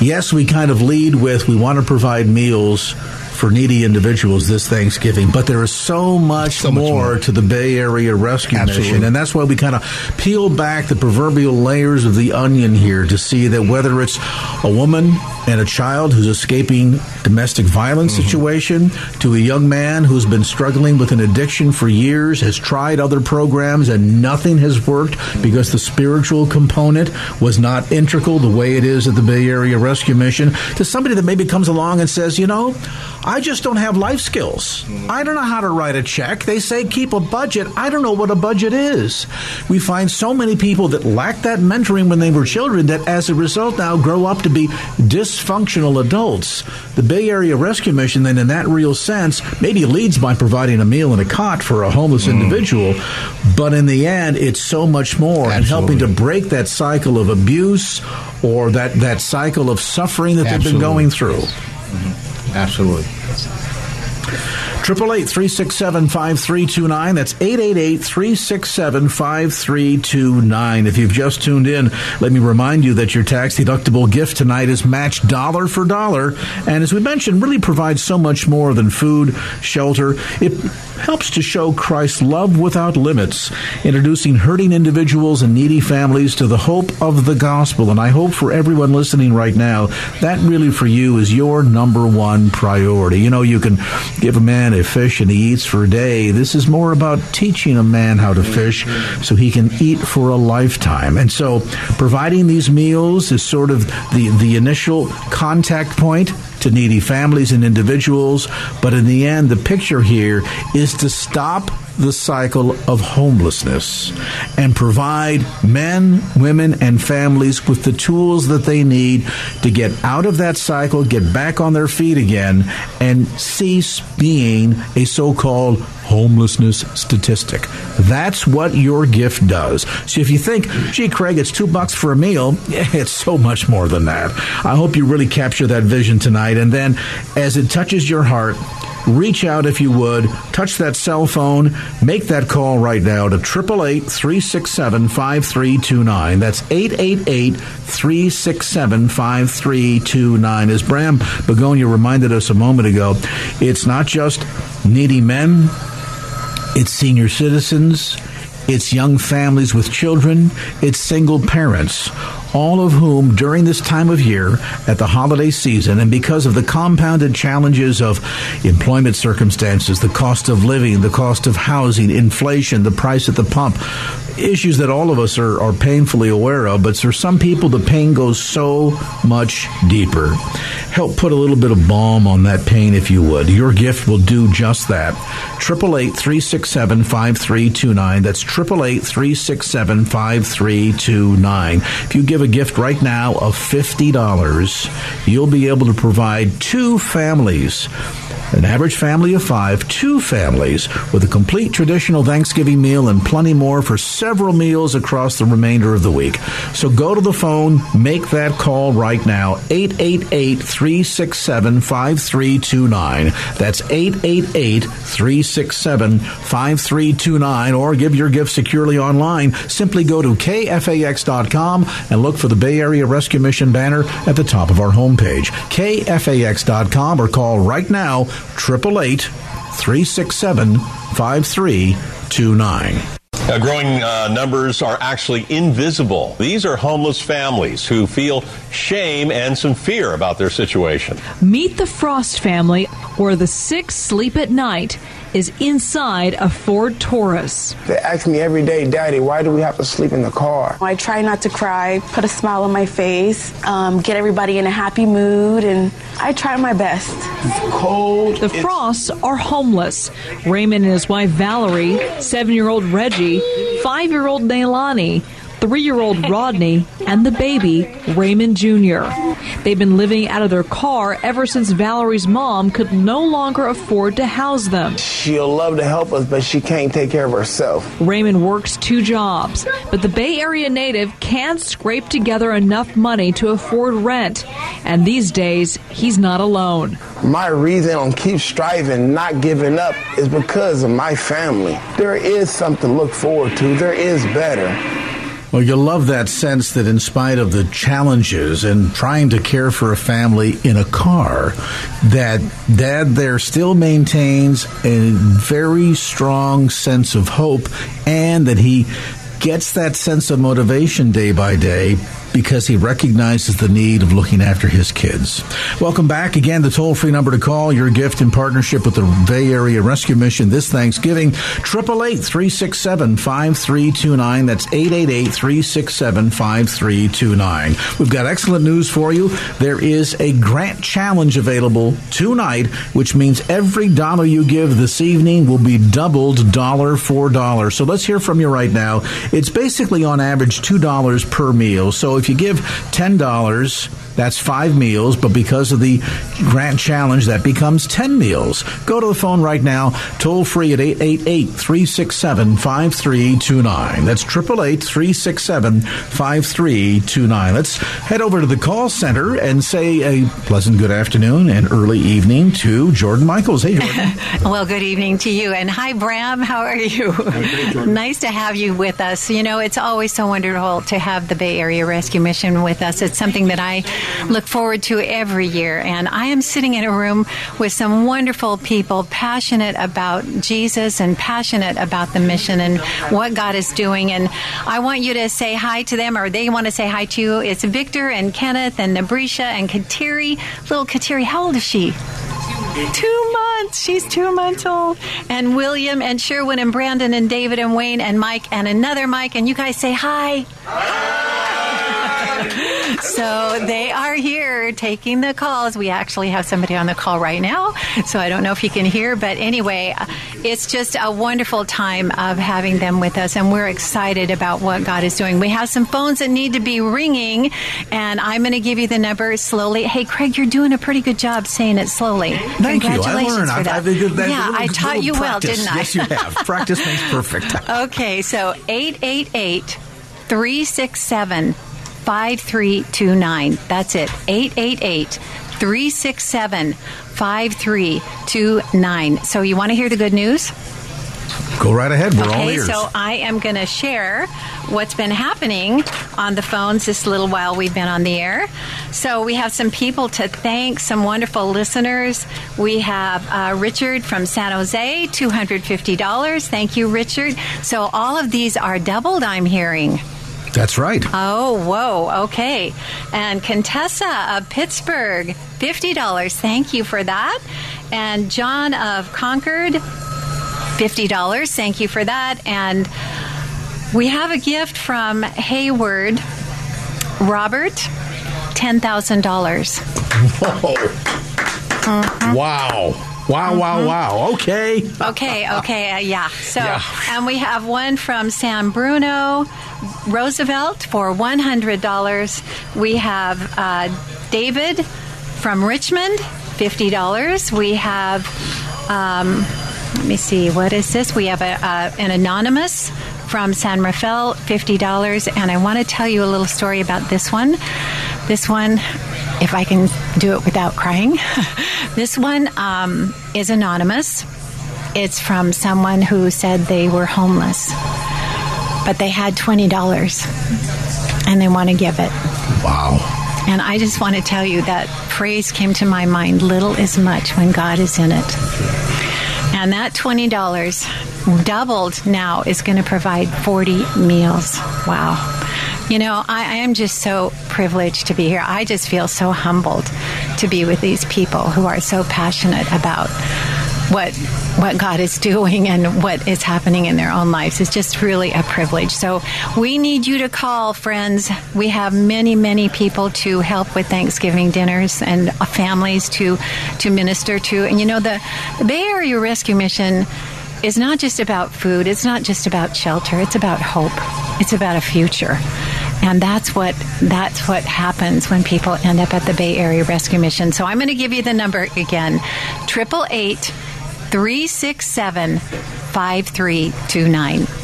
S2: yes, we kind of lead with we want to provide meals for needy individuals this Thanksgiving, but there is so much, more, to the Bay Area Rescue
S11: Absolutely.
S2: Mission, and that's why we kind of peel back the proverbial layers of the onion here to see that whether it's a woman and a child who's escaping domestic violence mm-hmm. situation, to a young man who's been struggling with an addiction for years, has tried other programs and nothing has worked because the spiritual component was not integral the way it is at the Bay Area Rescue Mission, to somebody that maybe comes along and says, you know, I just don't have life skills. Mm-hmm. I don't know how to write a check. They say keep a budget. I don't know what a budget is. We find so many people that lack that mentoring when they were children that as a result now grow up to be dysfunctional adults. The Bay Area Rescue Mission, then, in that real sense, maybe leads by providing a meal and a cot for a homeless mm. individual, but in the end, it's so much more and helping to break that cycle of abuse or that, that cycle of suffering that they've been going through. Mm-hmm.
S11: Absolutely.
S2: Triple eight three six seven five three two nine. That's eight eight eight three six seven five three two nine. If you've just tuned in, let me remind you that your tax deductible gift tonight is matched dollar for dollar, and as we mentioned, really provides so much more than food, shelter. It helps to show Christ's love without limits, introducing hurting individuals and needy families to the hope of the gospel. And I hope for everyone listening right now, that really for you is your number one priority. You know, you can give a man a fish and he eats for a day. This is more about teaching a man how to fish so he can eat for a lifetime. And so providing these meals is sort of the, the initial contact point to needy families and individuals. But in the end, the picture here is to stop the cycle of homelessness and provide men, women, and families with the tools that they need to get out of that cycle, get back on their feet again, and cease being a so called homelessness statistic. That's what your gift does. So if you think, gee, Craig, it's two bucks for a meal, it's so much more than that. I hope you really capture that vision tonight. And then as it touches your heart, reach out if you would, touch that cell phone, make that call right now to 888 367 5329. That's 888 367 5329. As Bram Begonia reminded us a moment ago, it's not just needy men, it's senior citizens. it's young families with children, it's single parents, all of whom during this time of year at the holiday season and because of the compounded challenges of employment circumstances, the cost of living, the cost of housing, inflation, the price at the pump, issues that all of us are, are painfully aware of, but for some people the pain goes so much deeper. Help put a little bit of balm on that pain if you would. Your gift will do just that. 888 367 5329. That's 888 367 5329. If you give a gift right now of $50, you'll be able to provide two families an average family of five, two families with a complete traditional Thanksgiving meal and plenty more for several meals across the remainder of the week. So go to the phone, make that call right now, 888 367 5329. That's 888 367 5329, or give your gift securely online. Simply go to kfax.com and look for the Bay Area Rescue Mission banner at the top of our homepage. kfax.com or call right now 888 367 5329.
S12: Uh, growing uh, numbers are actually invisible. These are homeless families who feel shame and some fear about their situation.
S13: Meet the Frost family, where the sick sleep at night is inside a Ford Taurus.
S14: They ask me every day, Daddy, why do we have to sleep in the car?
S15: I try not to cry, put a smile on my face, um, get everybody in a happy mood, and I try my best.
S14: It's cold.
S13: The Frosts are homeless. Raymond and his wife Valerie, seven year old Reggie, five year old Nailani, three year old Rodney, and the baby, Raymond Jr. They've been living out of their car ever since Valerie's mom could no longer afford to house them.
S14: She'll love to help us, but she can't take care of herself.
S13: Raymond works two jobs, but the Bay Area native can't scrape together enough money to afford rent. And these days, he's not alone.
S14: My reason on keep striving, not giving up, is because of my family. There is something to look forward to, there is better.
S2: Well, you'll love that sense that in spite of the challenges and trying to care for a family in a car, that dad there still maintains a very strong sense of hope and that he gets that sense of motivation day by day because he recognizes the need of looking after his kids. Welcome back. Again, the toll free number to call your gift in partnership with the Bay Area Rescue Mission this Thanksgiving 888 367 5329. That's 888 367 5329. We've got excellent news for you. There is a grant challenge available tonight, which means every dollar you give this evening will be doubled dollar for dollar. So let's hear from you right now. It's basically on average $2 per meal. So if you give $10, that's five meals, but because of the grant challenge, that becomes 10 meals. Go to the phone right now, toll free at 888 367 5329. That's 888 367 5329. Let's head over to the call center and say a pleasant good afternoon and early evening to Jordan Michaels. Hey, Jordan.
S16: well, good evening to you. And hi, Bram. How are you? nice to have you with us. You know, it's always so wonderful to have the Bay Area Rescue Mission with us. It's something that I look forward to every year. And I am sitting in a room with some wonderful people passionate about Jesus and passionate about the mission and what God is doing. And I want you to say hi to them, or they want to say hi to you. It's Victor and Kenneth and Nabrisha and Kateri. Little Kateri, how old is she? Two months. She's two months old. And William and Sherwin and Brandon and David and Wayne and Mike and another Mike. And you guys say hi. So they are here taking the calls. We actually have somebody on the call right now, so I don't know if you can hear, but anyway, it's just a wonderful time of having them with us, and we're excited about what God is doing. We have some phones that need to be ringing, and I'm going to give you the number slowly. Hey, Craig, you're doing a pretty good job saying it slowly.
S2: Thank
S16: Congratulations
S2: you. I learned.
S16: for that.
S2: I've, I've, I've,
S16: yeah, I taught you well, didn't I?
S2: Yes, you have. Practice makes perfect.
S16: Okay, so 888 367 5329. That's it. 888 367 5329. So you want to hear the good news?
S2: Go right ahead. We're all
S16: okay,
S2: ears.
S16: so I am going to share what's been happening on the phones this little while we've been on the air. So we have some people to thank, some wonderful listeners. We have uh, Richard from San Jose, $250. Thank you, Richard. So all of these are doubled, I'm hearing.
S2: That's right.
S16: Oh, whoa. Okay. And Contessa of Pittsburgh, $50. Thank you for that. And John of Concord, $50. Thank you for that. And we have a gift from Hayward Robert, $10,000.
S2: Whoa. Wow. Wow, wow, wow. Okay.
S16: Okay, okay, uh, yeah. So,
S2: Yeah.
S16: and we have one from San Bruno Roosevelt for $100. We have uh, David from Richmond, $50. We have, um, let me see, what is this? We have a, uh, an anonymous from San Rafael, $50. And I want to tell you a little story about this one. This one, if I can do it without crying, this one um, is anonymous. It's from someone who said they were homeless, but they had $20 and they want to give it.
S2: Wow.
S16: And I just want to tell you that praise came to my mind little is much when God is in it. And that $20 doubled now is going to provide 40 meals. Wow. You know, I, I am just so privileged to be here. I just feel so humbled to be with these people who are so passionate about what what God is doing and what is happening in their own lives. is just really a privilege. So we need you to call, friends. We have many, many people to help with Thanksgiving dinners and families to to minister to. And you know, the, the Bay Area Rescue Mission is not just about food. It's not just about shelter. It's about hope. It's about a future. And that's what that's what happens when people end up at the Bay Area Rescue Mission. So I'm going to give you the number again. Triple eight 367 5329.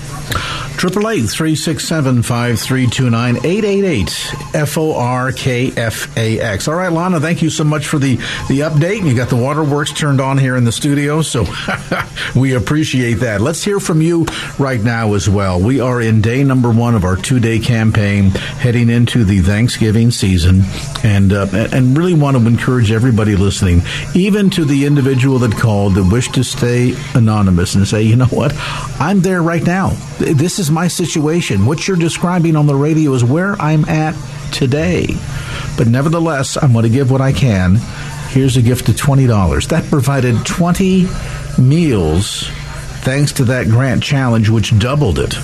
S2: Triple eight three six seven five three two nine eight eight eight F O R K F A X. All right, Lana, thank you so much for the the update. You got the waterworks turned on here in the studio, so we appreciate that. Let's hear from you right now as well. We are in day number one of our two day campaign, heading into the Thanksgiving season, and uh, and really want to encourage everybody listening, even to the individual that called that wished to stay anonymous, and say, you know what, I'm there right now. This is my situation. What you're describing on the radio is where I'm at today. But nevertheless, I'm going to give what I can. Here's a gift of $20. That provided 20 meals thanks to that grant challenge, which doubled it.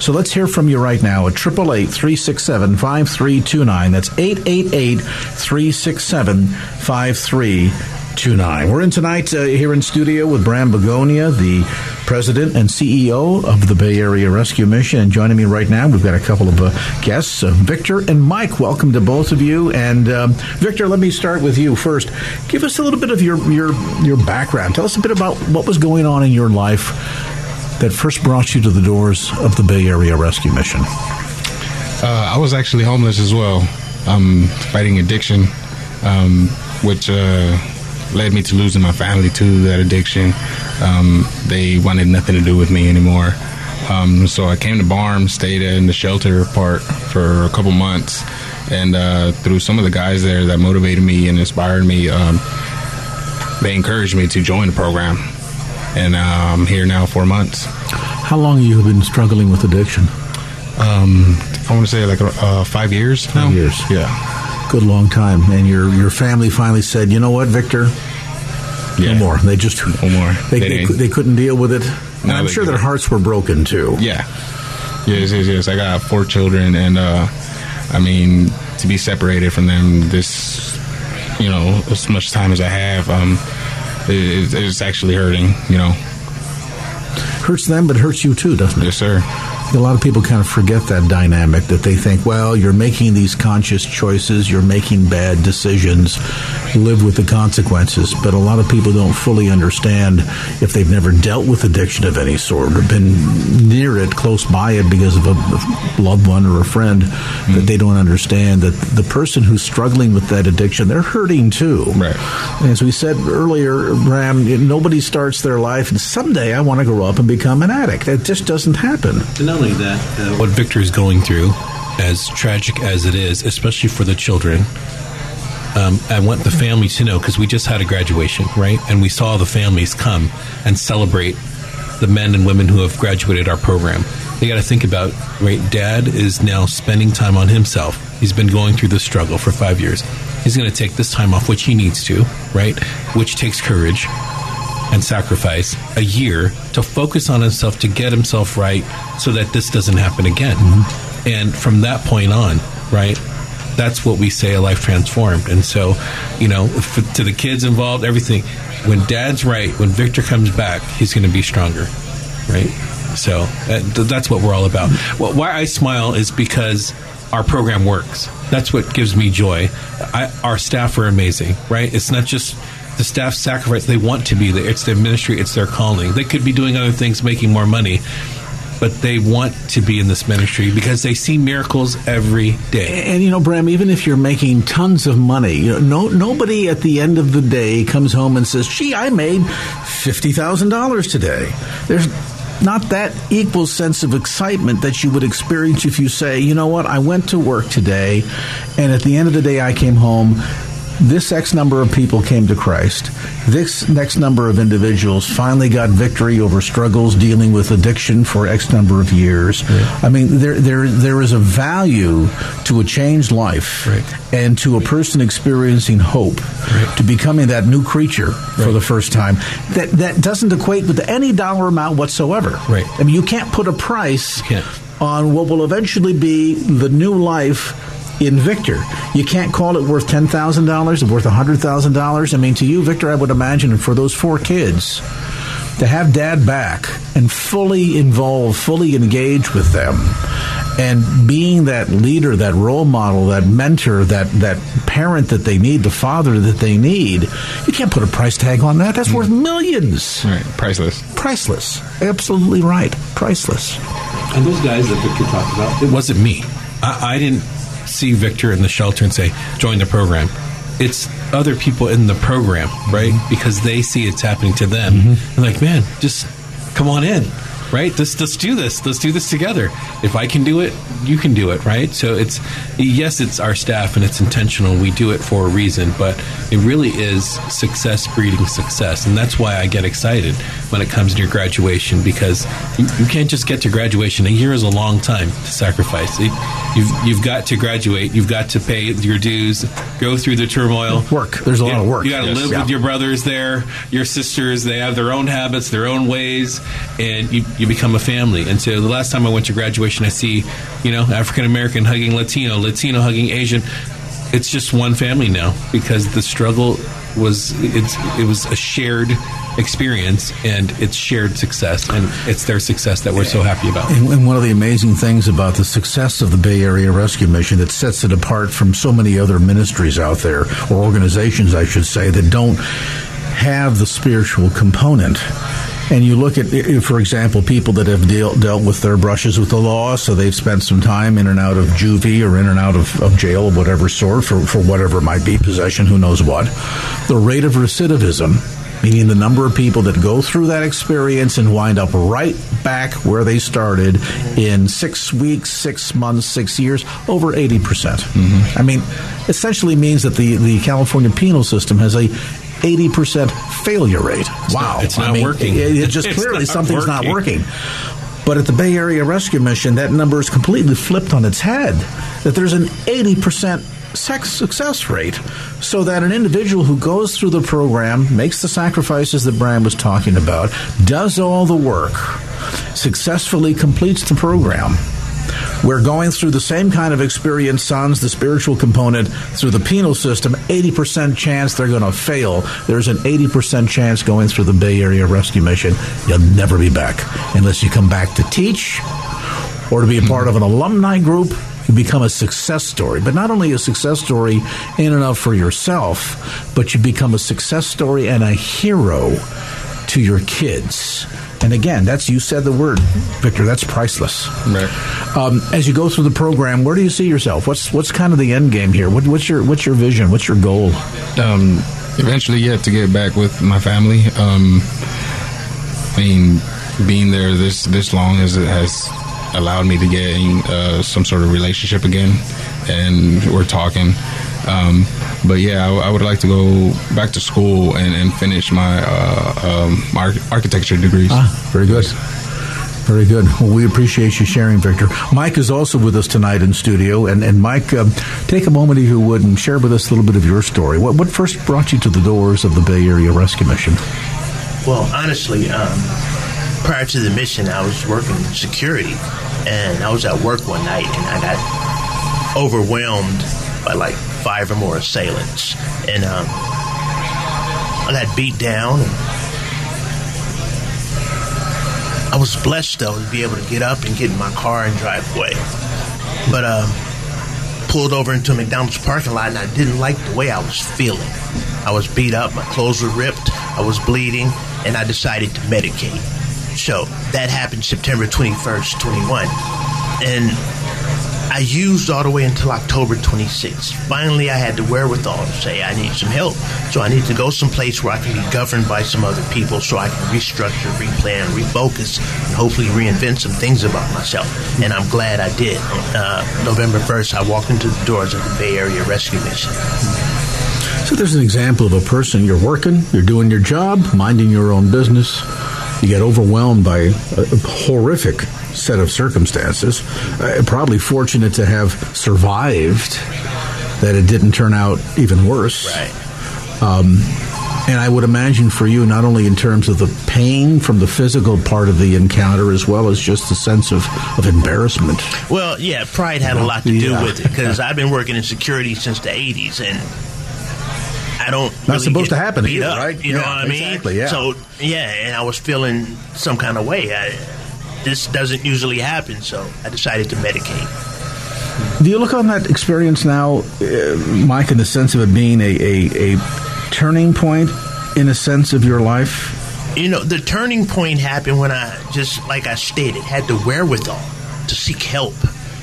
S2: So let's hear from you right now at 888 367 5329. That's 888 367 5329. We're in tonight uh, here in studio with Bram Begonia, the president and CEO of the Bay Area Rescue Mission. And joining me right now, we've got a couple of uh, guests, uh, Victor and Mike. Welcome to both of you. And um, Victor, let me start with you first. Give us a little bit of your, your, your background. Tell us a bit about what was going on in your life that first brought you to the doors of the Bay Area Rescue Mission.
S17: Uh, I was actually homeless as well, um, fighting addiction, um, which uh, led me to losing my family to that addiction. Um, they wanted nothing to do with me anymore. Um, so I came to Barm, stayed in the shelter part for a couple months, and uh, through some of the guys there that motivated me and inspired me, um, they encouraged me to join the program. And uh, I'm here now four months.
S2: How long have you been struggling with addiction?
S17: Um, I want to say like uh, five years now.
S2: Five years.
S17: Yeah.
S2: Good long time. And your your family finally said, you know what, Victor? No more. They just
S17: no more.
S2: They,
S17: They
S2: they, they couldn't deal with it. And
S17: No,
S2: I'm sure their hearts were broken too.
S17: Yeah. Yes, yes, yes. I got four children, and uh, I mean, to be separated from them this, you know, as much time as I have, um, it, it's actually hurting. You know.
S2: Hurts them, but hurts you too, doesn't it?
S17: Yes, sir.
S2: A lot of people kind of forget that dynamic that they think, well, you're making these conscious choices, you're making bad decisions, live with the consequences. But a lot of people don't fully understand if they've never dealt with addiction of any sort or been near it, close by it because of a loved one or a friend, mm-hmm. that they don't understand that the person who's struggling with that addiction, they're hurting too.
S17: Right.
S2: As we said earlier, Bram, nobody starts their life and someday I want to grow up and become an addict. It just doesn't happen.
S3: And that, uh, what Victor is going through, as tragic as it is, especially for the children, um, I want the family to know because we just had a graduation, right? And we saw the families come and celebrate the men and women who have graduated our program. They got to think about, right? Dad is now spending time on himself. He's been going through this struggle for five years. He's going to take this time off, which he needs to, right? Which takes courage and sacrifice a year to focus on himself to get himself right so that this doesn't happen again. Mm-hmm. And from that point on, right, that's what we say a life transformed. And so, you know, for, to the kids involved, everything. When dad's right, when Victor comes back, he's going to be stronger, right? So uh, that's what we're all about. Well, why I smile is because our program works. That's what gives me joy. I, our staff are amazing, right? It's not just the staff sacrifice. They want to be there. It's their ministry. It's their calling. They could be doing other things, making more money, but they want to be in this ministry because they see miracles every day.
S2: And, you know, Bram, even if you're making tons of money, you know, no, nobody at the end of the day comes home and says, "Gee, I made fifty thousand dollars today." There's not that equal sense of excitement that you would experience if you say, you know what, I went to work today, and at the end of the day, I came home this X number of people came to Christ. This next number of individuals finally got victory over struggles dealing with addiction for X number of years. Right. I mean, there, there, there is a value to a changed life right. and to a person experiencing hope, right. to becoming that new creature for the first time. That, that doesn't equate with any dollar amount whatsoever.
S3: Right.
S2: I mean, you can't put a price on what will eventually be the new life in Victor. You can't call it worth $10,000 or worth $100,000. I mean, to you, Victor, I would imagine for those four kids to have dad back and fully involved, fully engage with them and being that leader, that role model, that mentor, that, that parent that they need, the father that they need, you can't put a price tag on that. That's worth millions.
S17: Right. Priceless.
S2: Priceless. Absolutely right. Priceless.
S3: And those guys that Victor talked about, it wasn't me. I, I didn't see Victor in the shelter and say, join the program. It's other people in the program, right? Mm-hmm. Because they see it's happening to them. Mm-hmm. They're like, man, just come on in right? Let's let's do this. Let's do this together. If I can do it, you can do it, right? So it's yes, it's our staff and it's intentional. We do it for a reason, but it really is success breeding success, and that's why I get excited when it comes to your graduation because you, you can't just get to graduation. A year is a long time to sacrifice. It, you've you've got to graduate. You've got to pay your dues, go through the turmoil.
S2: Work. There's a lot of work.
S3: You got to yes. live yeah. with your brothers there, your sisters. They have their own habits, their own ways, and you, you become a family. And so the last time I went to graduation, I see, you know, African American hugging Latino, Latino hugging Asian. It's just one family now because the struggle was it's it was a shared experience and it's shared success and it's their success that we're so happy about.
S2: And, one of the amazing things about the success of the Bay Area Rescue Mission that sets it apart from so many other ministries out there or organizations I should say that don't have the spiritual component and you look at, for example, people that have deal, dealt with their brushes with the law, so they've spent some time in and out of juvie or in and out of, of jail of whatever sort for, for whatever it might be, possession, who knows what. The rate of recidivism meaning the number of people that go through that experience and wind up right back where they started in six weeks, six months, six years, over 80%. percent mm hmm I mean, essentially means that the, the California penal system has a 80% failure rate.
S3: It's
S2: wow.
S3: Not, it's not I mean, working.
S2: It, it just clearly not something's working. not working. But at the Bay Area Rescue Mission, that number is completely flipped on its head. That there's an 80% sex success rate so that an individual who goes through the program makes the sacrifices that Bram was talking about does all the work successfully completes the program we're going through the same kind of experience, sons, the spiritual component, through the penal system. 80% chance they're going to fail. There's an 80% chance going through the Bay Area Rescue Mission, you'll never be back unless you come back to teach or to be a hmm. part of an alumni group, you become a success story. But not only a success story in and of for yourself, but you become a success story and a hero to your kids. And again, that's you said the word, Victor. That's priceless.
S17: Right.
S2: Um, as you go through the program, where do you see yourself? What's what's kind of the end game here? What, what's your what's your vision? What's your goal?
S17: Um, eventually, yeah, to get back with my family. Um, I mean, being there this this long has has allowed me to get in, uh, some sort of relationship again, and we're talking. Um, but yeah, I, I, would like to go back to school and, and finish my uh, um, my architecture degrees.
S2: Ah, very good. Very good. Well, we appreciate you sharing, Victor. Mike is also with us tonight in studio. And, and Mike, um, take a moment, if you would, and share with us a little bit of your story. What, what first brought you to the doors of the Bay Area Rescue Mission?
S18: Well, honestly, um, prior to the mission, I was working security. And I was at work one night and I got overwhelmed by like five or more assailants. And um, I got beat down. I was blessed, though, to be able to get up and get in my car and drive away. But uh, pulled over into McDonald's parking lot and I didn't like the way I was feeling. I was beat up, my clothes were ripped, I was bleeding, and I decided to medicate. So that happened September 21st, 21. And I used all the way until October 26th. Finally, I had the wherewithal to say, I need some help. So I need to go someplace where I can be governed by some other people so I can restructure, replan, refocus, and hopefully reinvent some things about myself. And I'm glad I did. Uh, November 1st, I walked into the doors of the Bay Area Rescue Mission.
S2: So there's an example of a person you're working, you're doing your job, minding your own business. You get overwhelmed by a, horrific set of circumstances. Uh, probably fortunate to have survived that it didn't turn out even worse.
S18: Right.
S2: Um, and I would imagine for you, not only in terms of the pain from the physical part of the encounter, as well as just the sense of, of embarrassment.
S18: Well, yeah, pride had a lot to do yeah. with it because I've been working in security since the 80s and I don't.
S2: Not really supposed to happen
S18: either,
S2: up,
S18: right? You
S2: yeah,
S18: know what I mean?
S2: Exactly. Yeah.
S18: So yeah, and I was feeling some kind of way. I, this doesn't usually happen, so I decided to medicate.
S2: Do you look on that experience now, uh, Mike, in the sense of it being a, a, a turning point in a sense of your life?
S18: You know, the turning point happened when I just, like I stated, had the wherewithal to seek help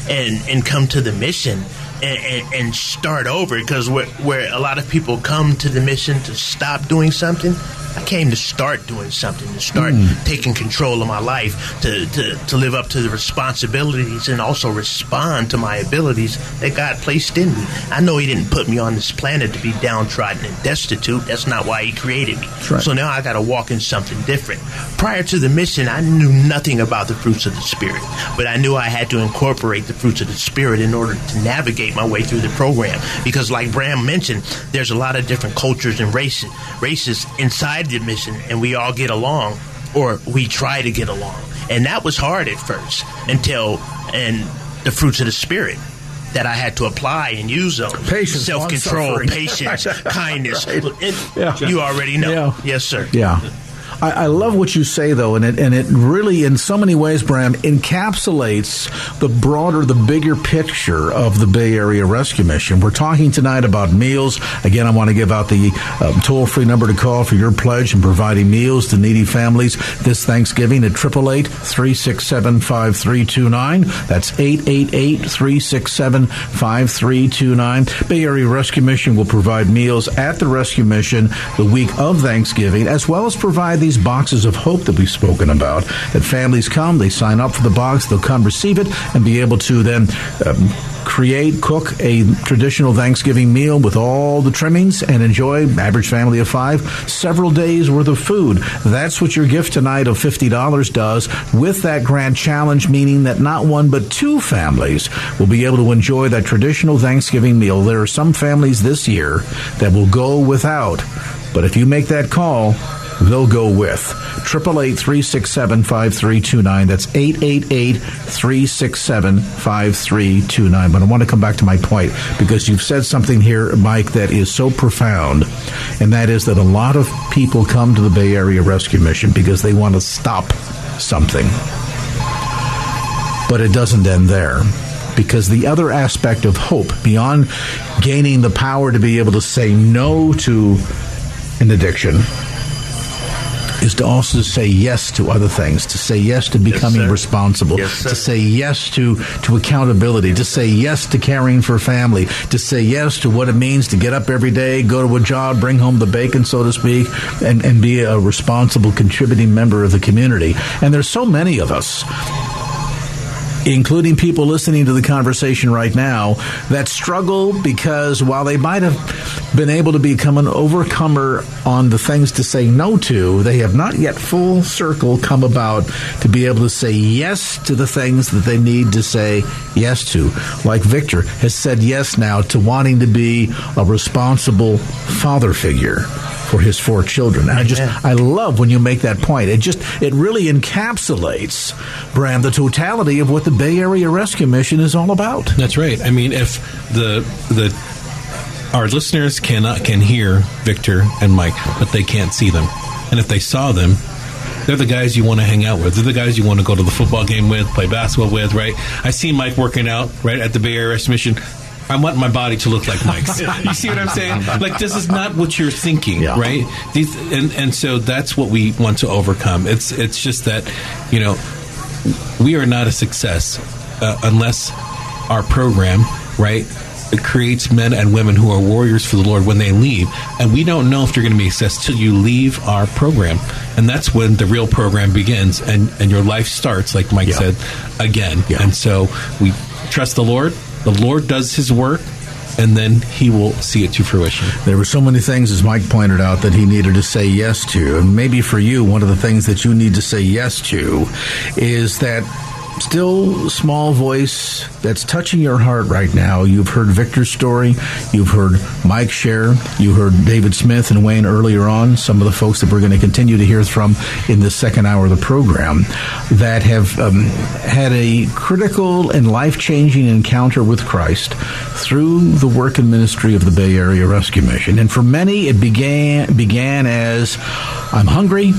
S18: and and come to the mission and, and, and start over because where, where a lot of people come to the mission to stop doing something I came to start doing something, to start mm. taking control of my life, to, to, to live up to the responsibilities and also respond to my abilities that God placed in me. I know He didn't put me on this planet to be downtrodden and destitute. That's not why He created me.
S2: Right.
S18: So now I got to walk in something different. Prior to the mission, I knew nothing about the fruits of the Spirit, but I knew I had to incorporate the fruits of the Spirit in order to navigate my way through the program. Because, like Bram mentioned, there's a lot of different cultures and races, races inside the mission and we all get along or we try to get along. And that was hard at first until and the fruits of the spirit that I had to apply and use them.
S2: Patience,
S18: self control, patience, kindness.
S2: Right. Yeah.
S18: You already know.
S2: Yeah.
S18: Yes, sir.
S2: Yeah. I, I, love what you say, though, and it and it really, in so many ways, Bram, encapsulates the broader, the bigger picture of the Bay Area Rescue Mission. We're talking tonight about meals. Again, I want to give out the um, toll-free number to call for your pledge and providing meals to needy families this Thanksgiving at 888-367-5329. That's 888-367-5329. Bay Area Rescue Mission will provide meals at the Rescue Mission the week of Thanksgiving, as well as provide these boxes of hope that we've spoken about. That families come, they sign up for the box, they'll come receive it, and be able to then um, create, cook a traditional Thanksgiving meal with all the trimmings and enjoy, average family of five, several days worth of food. That's what your gift tonight of $50 does with that grant challenge, meaning that not one but two families will be able to enjoy that traditional Thanksgiving meal. There are some families this year that will go without. But if you make that call, they'll go with. 888-367-5329. That's 888-367-5329. But I want to come back to my point because you've said something here, Mike, that is so profound. And that is that a lot of people come to the Bay Area Rescue Mission because they want to stop something. But it doesn't end there because the other aspect of hope, beyond gaining the power to be able to say no to an addiction, is to also say yes to other things, to say yes to becoming
S18: sir.
S2: responsible,
S18: Yes,
S2: to say yes to, to accountability, to say yes to caring for family, to say yes to what it means to get up every day, go to a job, bring home the bacon, so to speak, and, and be a responsible contributing member of the community. And there's so many of us including people listening to the conversation right now, that struggle because while they might have been able to become an overcomer on the things to say no to, they have not yet full circle come about to be able to say yes to the things that they need to say yes to. Like Victor has said yes now to wanting to be a responsible father figure for his four children. And I just I love when you make that point. It just it really encapsulates Bram the totality of what the Bay Area Rescue Mission is all about.
S3: That's right. I mean, if the the our listeners cannot can hear Victor and Mike, but they can't see them, and if they saw them. They're the guys you want to hang out with. They're the guys you want to go to the football game with, play basketball with, right? I see Mike working out right at the Bay Area Rescue Mission. I want my body to look like Mike's. you see what I'm saying? Like this is not what you're thinking, right? These, and and so that's what we want to overcome. It's it's just that you know we are not a success uh, unless our program, right, it creates men and women who are warriors for the Lord when they leave. And we don't know if you're going to be a success till you leave our program. And that's when the real program begins and, and your life starts, like Mike said, again. And so we trust the Lord. The Lord does his work. And then he will see it to fruition.
S2: There were so many things, as Mike pointed out, that he needed to say yes to. And maybe for you, one of the things that you need to say yes to is that still small voice that's touching your heart right now. You've heard Victor's story, you've heard Mike share, you heard David Smith and Wayne earlier on, some of the folks that we're going to continue to hear from in the second hour of the program that have um, had a critical and life changing encounter with Christ through the work and ministry of the Bay Area Rescue Mission. And for many, it began began as I'm hungry.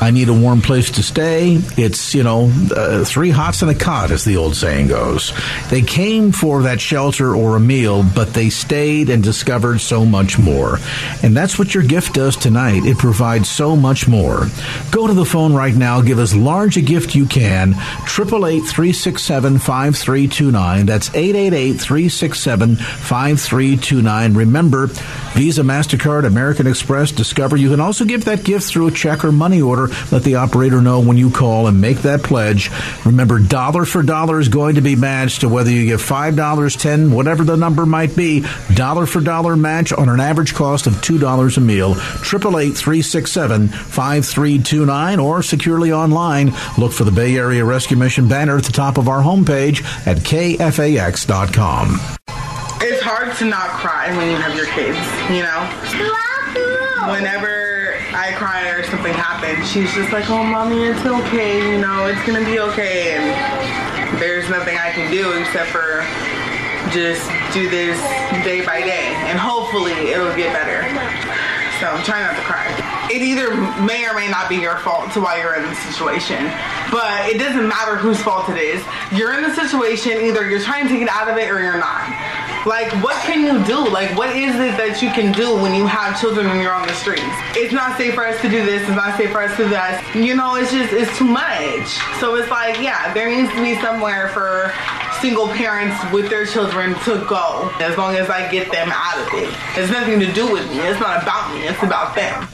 S2: I need a warm place to stay. It's, you know, uh, three hots and a cot, as the old saying goes. They came for that shelter or a meal, but they stayed and discovered so much more. And that's what your gift does tonight. It provides so much more. Go to the phone right now. Give as large a gift you can. 888-367-5329. That's 888-367-5329. Remember, Visa, MasterCard, American Express, Discover. You can also give that gift through a check or money order. Let the operator know when you call and make that pledge. Remember, dollar for dollar is going to be matched to whether you give $5, 10 whatever the number might be. Dollar for dollar match on an average cost of $2 a meal. 888-367-5329 or securely online. Look for the Bay Area Rescue Mission banner at the top of our homepage at kfax.com.
S19: It's hard to not cry when you have your kids, you know? Whenever I cry or something happens, she's just like, oh, mommy, it's okay, you know, it's gonna be okay. And there's nothing I can do except for just do this day by day. And hopefully it'll get better. So I'm trying not to cry. It either may or may not be your fault to why you're in the situation. But it doesn't matter whose fault it is. You're in the situation, either you're trying to get out of it or you're not. Like, what can you do? Like, what is it that you can do when you have children and you're on the streets? It's not safe for us to do this, it's not safe for us to do that. You know, it's just, it's too much. So it's like, yeah, there needs to be somewhere for single parents with their children to go as long as I get them out of it. It's nothing to do with me. It's not about me. It's about them.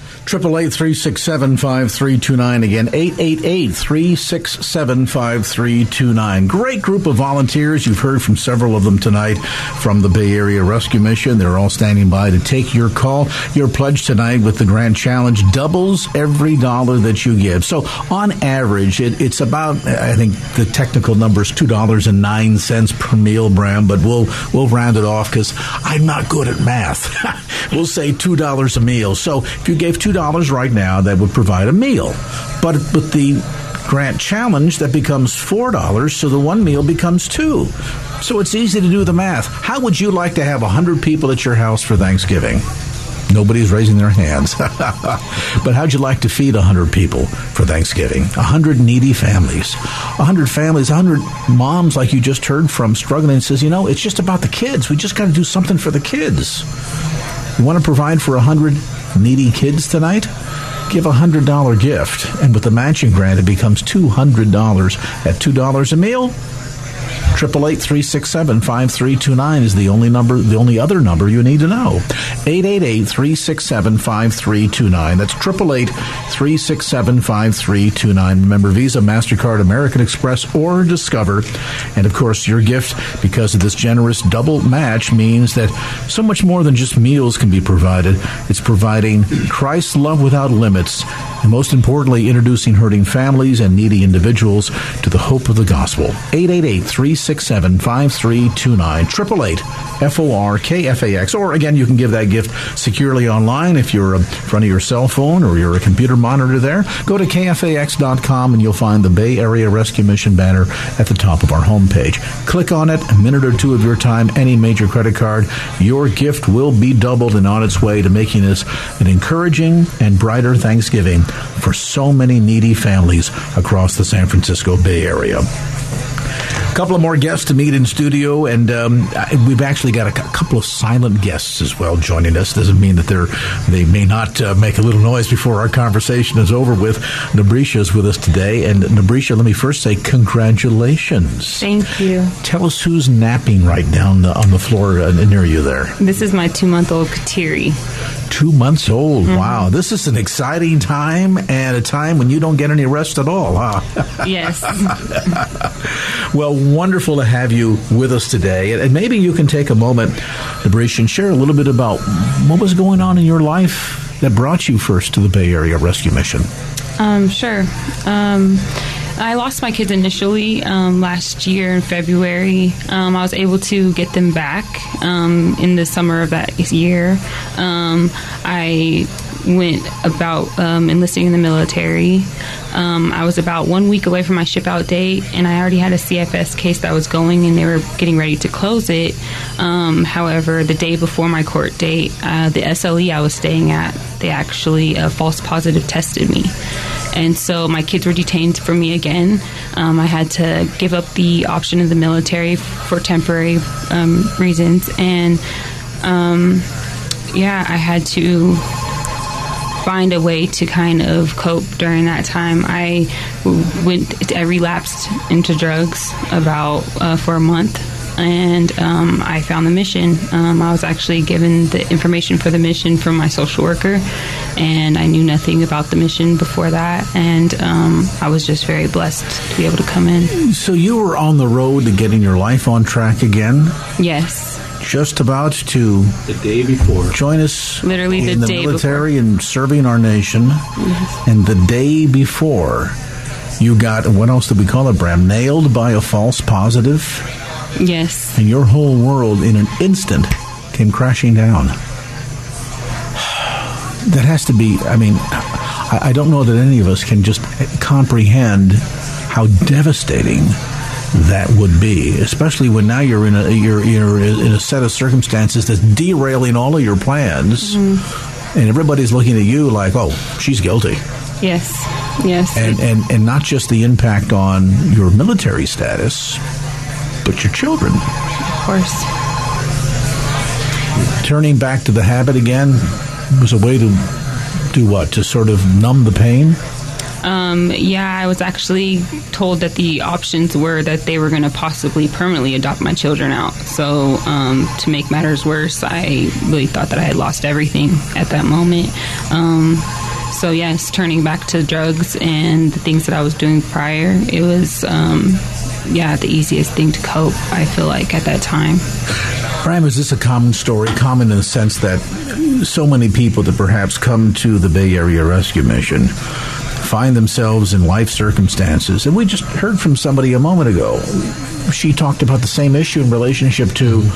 S2: Eight again eight eight three six seven five three two nine. Great group of volunteers. You've heard from several of them tonight from the Bay Area Rescue Mission. They're all standing by to take your call. Your pledge tonight with the Grant Challenge doubles every dollar that you give. So on average, it, it's about I think the technical number is two dollars and nine cents per meal, Bram. But we'll we'll round it off because I'm not good at math. we'll say two dollars a meal. So if you gave two dollars right now, that would provide a meal. But with the grant challenge, that becomes four dollars, so the one meal becomes two. So it's easy to do the math. How would you like to have hundred people at your house for Thanksgiving? Nobody's raising their hands. but how'd you like to feed 100 people for Thanksgiving? 100 needy families. 100 families, 100 moms like you just heard from struggling says, you know, it's just about the kids. We just got to do something for the kids. You want to provide for 100 needy kids tonight? Give a $100 gift. And with the matching grant, it becomes $200 at $2 a meal. Triple eight three six seven five three two nine is the only number, the only other number you need to know. 888-367-5329. That's triple eight three six seven five three two nine. Remember Visa, Mastercard, American Express, or Discover. And of course, your gift, because of this generous double match, means that so much more than just meals can be provided. It's providing Christ's love without limits, and most importantly, introducing hurting families and needy individuals to the hope of the gospel. 888 367 5329 888 F-O-R-K-F-A-X. Or again, you can give that gift securely online if you're uh, in front of your cell phone or you're a computer monitor there. Go to KFAX.com and you'll find the Bay Area Rescue Mission banner at the top of our homepage. Click on it, a minute or two of your time, any major credit card. Your gift will be doubled and on its way to making this an encouraging and brighter Thanksgiving for so many needy families across the San Francisco Bay Area. A couple of more guests to meet in studio, and um, we've actually got a couple of silent guests as well joining us. Doesn't mean that they're they may not uh, make a little noise before our conversation is over with. Nabrisha is with us today, and Nabrisha, let me first say congratulations.
S20: Thank you.
S2: Tell us who's napping right down the, on the floor uh, near you there.
S20: This is my two month old Kateri.
S2: Two months old. Wow, this is an exciting time and a time when you don't get any rest at all, huh?
S20: Yes.
S2: Well, wonderful to have you with us today. And maybe you can take a moment, Nabrisha, and share a little bit about what was going on in your life that brought you first to the Bay Area Rescue Mission.
S20: Um, sure. Um, I lost my kids initially um, last year in February. Um, I was able to get them back um, in the summer of that year. Um, I went about um, enlisting in the military. Um, I was about one week away from my ship out date, and I already had a CFS case that was going, and they were getting ready to close it. Um, however, the day before my court date, uh, the SLE I was staying at, they actually uh, false positive tested me. And so my kids were detained for me again. Um, I had to give up the option of the military for temporary um, reasons. And um, yeah, I had to find a way to kind of cope during that time. I went, I relapsed into drugs about uh, for a month. And um, I found the mission. Um, I was actually given the information for the mission from my social worker, and I knew nothing about the mission before that. And um, I was just very blessed to be able to come in.
S2: So you were on the road to getting your life on track again?
S20: Yes.
S2: Just about to
S3: the day before
S2: join us
S20: Literally the
S2: in the
S20: day
S2: military and serving our nation. Mm-hmm. And the day before, you got what else did we call it, Bram? Nailed by a false positive.
S20: Yes.
S2: And your whole world in an instant came crashing down. That has to be, I mean, I, I don't know that any of us can just comprehend how devastating that would be, especially when now you're in a you're, you're in a set of circumstances that's derailing all of your plans, mm. and everybody's looking at you like, "Oh, she's guilty,"
S20: Yes. Yes.
S2: and and and not just the impact on your military status, but your children.
S20: of course.
S2: Turning back to the habit again was a way to do what to sort of numb the pain.
S20: Um, yeah, I was actually told that the options were that they were going to possibly permanently adopt my children out. So, um, to make matters worse, I really thought that I had lost everything at that moment. Um, so, yes, turning back to drugs and the things that I was doing prior, it was, um, yeah, the easiest thing to cope, I feel like, at that time.
S2: Bram, is this a common story? Common in the sense that so many people that perhaps come to the Bay Area Rescue Mission find themselves in life circumstances. And we just heard from somebody a moment ago. She talked about the same issue in relationship to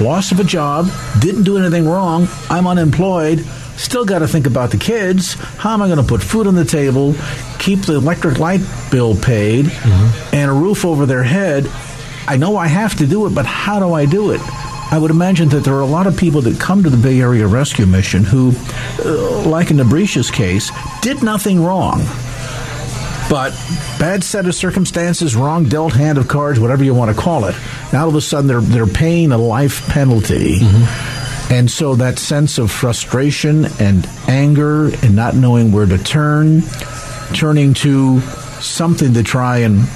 S2: loss of a job, didn't do anything wrong, I'm unemployed, still got to think about the kids. How am I going to put food on the table, keep the electric light bill paid, mm-hmm. and a roof over their head? I know I have to do it, but how do I do it? I would imagine that there are a lot of people that come to the Bay Area Rescue Mission who, uh, like in Nabrisha's case, did nothing wrong. But bad set of circumstances, wrong dealt hand of cards, whatever you want to call it. Now all of a sudden they're they're paying a life penalty. And so that sense of frustration and anger and not knowing where to turn, turning to something to try and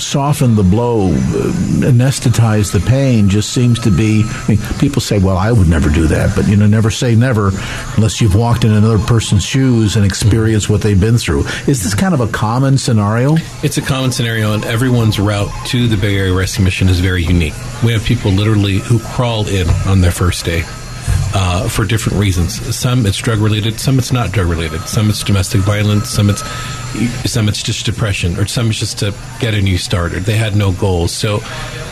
S2: soften the blow, uh, anesthetize the pain, just seems to be. I mean, people say, "Well, I would never do that," but you know, never say never unless you've walked in another person's shoes and experienced what they've been through. Is this kind of a common scenario?
S3: It's a common scenario, and everyone's route to the Bay Area Rescue Mission is very unique. We have people literally who crawled in on their first day. Uh, for different reasons. Some it's drug related, some it's not drug related. Some it's domestic violence, some it's some it's just depression, or some it's just to get a new starter. They had no goals, so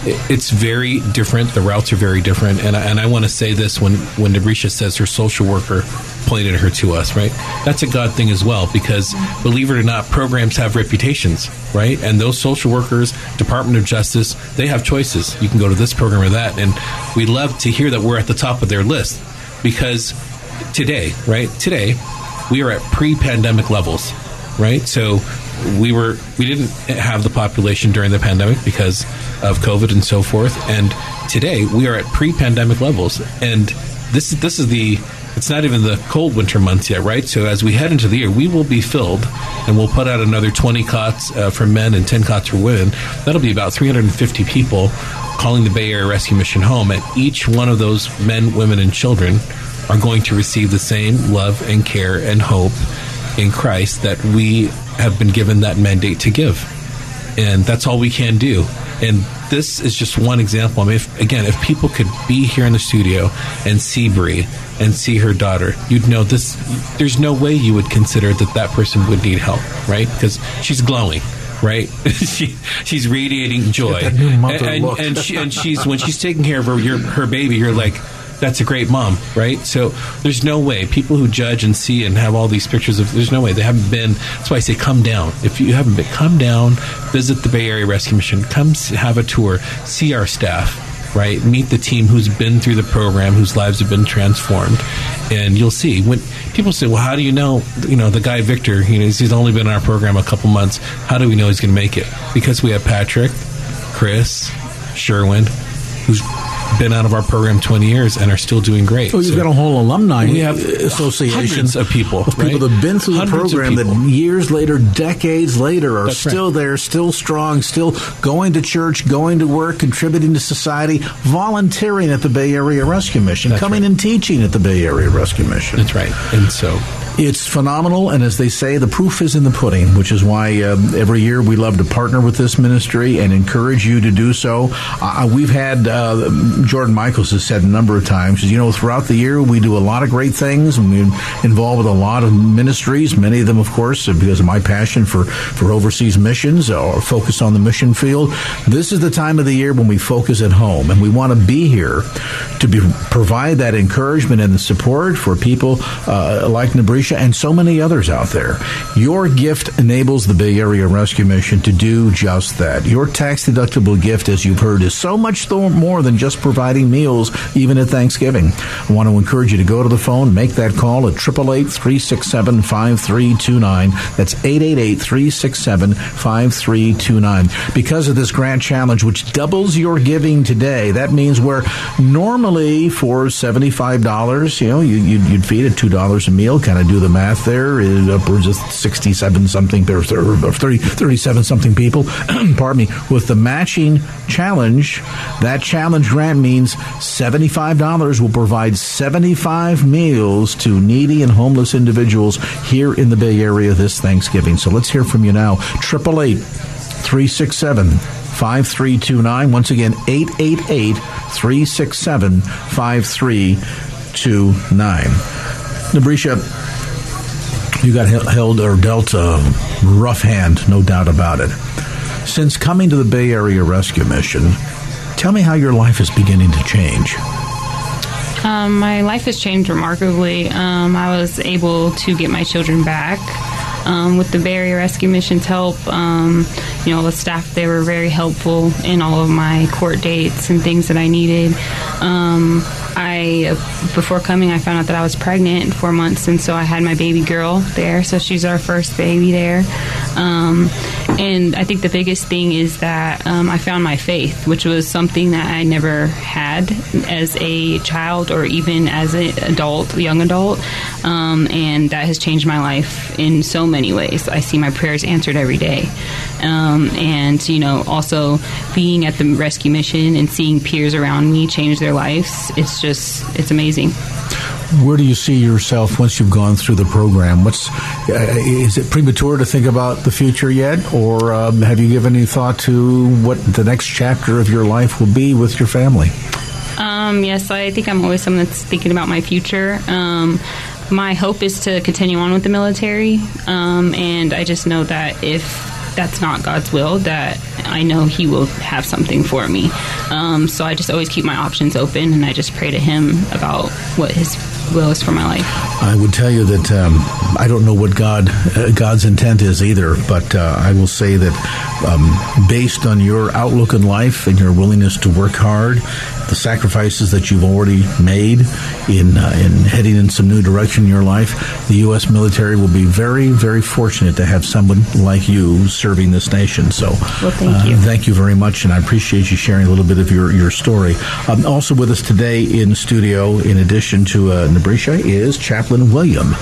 S3: it's very different. The routes are very different, and I, and I want to say this when when Debrisha says her social worker pointed her to us, right? That's a God thing as well, because believe it or not, programs have reputations, right? And those social workers, Department of Justice, they have choices. You can go to this program or that, and we love to hear that we're at the top of their list because today, right? Today, we are at pre-pandemic levels, right? So we were we didn't have the population during the pandemic because of COVID and so forth, and today we are at pre-pandemic levels, and this is this is the it's not even the cold winter months yet, right? So as we head into the year, we will be filled, and we'll put out another 20 cots uh, for men and 10 cots for women. That'll be about 350 people calling the Bay Area Rescue Mission home, and each one of those men, women, and children are going to receive the same love and care and hope in Christ that we have been given that mandate to give. And that's all we can do. And this is just one example. I mean, if, again, if people could be here in the studio and see Bree and see her daughter, you'd know this. There's no way you would consider that that person would need help, right? Because she's glowing, right? she, she's radiating joy,
S2: Get that new mother
S3: and, and, she, and she's when she's taking care of her your, her baby, you're like. That's a great mom, right? So there's no way people who judge and see and have all these pictures of there's no way they haven't been. That's why I say come down. If you haven't been, come down, visit the Bay Area Rescue Mission, come have a tour, see our staff, right? Meet the team who's been through the program, whose lives have been transformed, and you'll see when people say, "Well, how do you know?" You know, the guy Victor, you know, he's only been in our program a couple months. How do we know he's going to make it? Because we have Patrick, Chris, Sherwin, who's been out of our program 20 years and are still doing great.
S2: Oh, you've
S3: So
S2: got a whole alumni
S3: we have associations of people,
S2: of people
S3: right?
S2: that have been through the
S3: Hundreds of
S2: program that years later, decades later, are
S3: That's right.
S2: still there, still strong, still going to church, going to work, contributing to society, volunteering at the Bay Area Rescue Mission, coming and teaching at the Bay Area Rescue Mission.
S3: That's right. And so
S2: It's phenomenal, and as they say, the proof is in the pudding, which is why uh, every year we love to partner with this ministry and encourage you to do so. Uh, we've had uh, Jordan Michaels has said a number of times, you know, throughout the year we do a lot of great things, and we're involved with a lot of ministries. Many of them, of course, because of my passion for for overseas missions or focus on the mission field. This is the time of the year when we focus at home, and we want to be here to be, provide that encouragement and the support for people uh, like Nabrisha and so many others out there. Your gift enables the Bay Area Rescue Mission to do just that. Your tax deductible gift, as you've heard, is so much more than just providing meals, even at Thanksgiving. I want to encourage you to go to the phone, make that call at 888 367 5329. That's 888 367 5329. Because of this grant challenge, which doubles your giving today, that means where normally for $75, you know, you, you'd feed at $2 a meal, kind of do the math there. is upwards of 67 something, or 30, 37 something people, pardon me, with the matching challenge, that challenge grant means $75 will provide 75 meals to needy and homeless individuals here in the Bay Area this Thanksgiving. So let's hear from you now. 888 367 5329. Once again, 888 367 5329. Nabrisha, you got held or dealt a rough hand, no doubt about it. Since coming to the Bay Area Rescue Mission, tell me how your life is beginning to change.
S20: Um, my life has changed remarkably. Um, I was able to get my children back. Um, with the Bay Area Rescue Mission's help, um, you know, the staff they were very helpful in all of my court dates and things that I needed. Um, I before coming, I found out that I was pregnant four months, and so I had my baby girl there. So she's our first baby there. Um, and I think the biggest thing is that um, I found my faith, which was something that I never had as a child or even as an adult, young adult. Um, and that has changed my life in so many ways. I see my prayers answered every day. Um, and, you know, also being at the rescue mission and seeing peers around me change their lives, it's just, it's amazing.
S2: Where do you see yourself once you've gone through the program? What's uh, is it premature to think about the future yet, or um, have you given any thought to what the next chapter of your life will be with your family?
S20: Um, yes, I think I'm always someone that's thinking about my future. Um, my hope is to continue on with the military, um, and I just know that if that's not God's will, that I know He will have something for me. Um, so I just always keep my options open, and I just pray to Him about what His will is for my life.
S2: I would tell you that um, I don't know what God uh, God's intent is either, but uh, I will say that um, based on your outlook in life and your willingness to work hard, the sacrifices that you've already made in uh, in heading in some new direction in your life, the U.S. military will be very very fortunate to have someone like you serving this nation. So,
S20: well, thank you.
S2: thank you very much, and I appreciate you sharing a little bit of your your story. Um, also with us today in studio, in addition to uh, Nabrisha, is Chaplain William,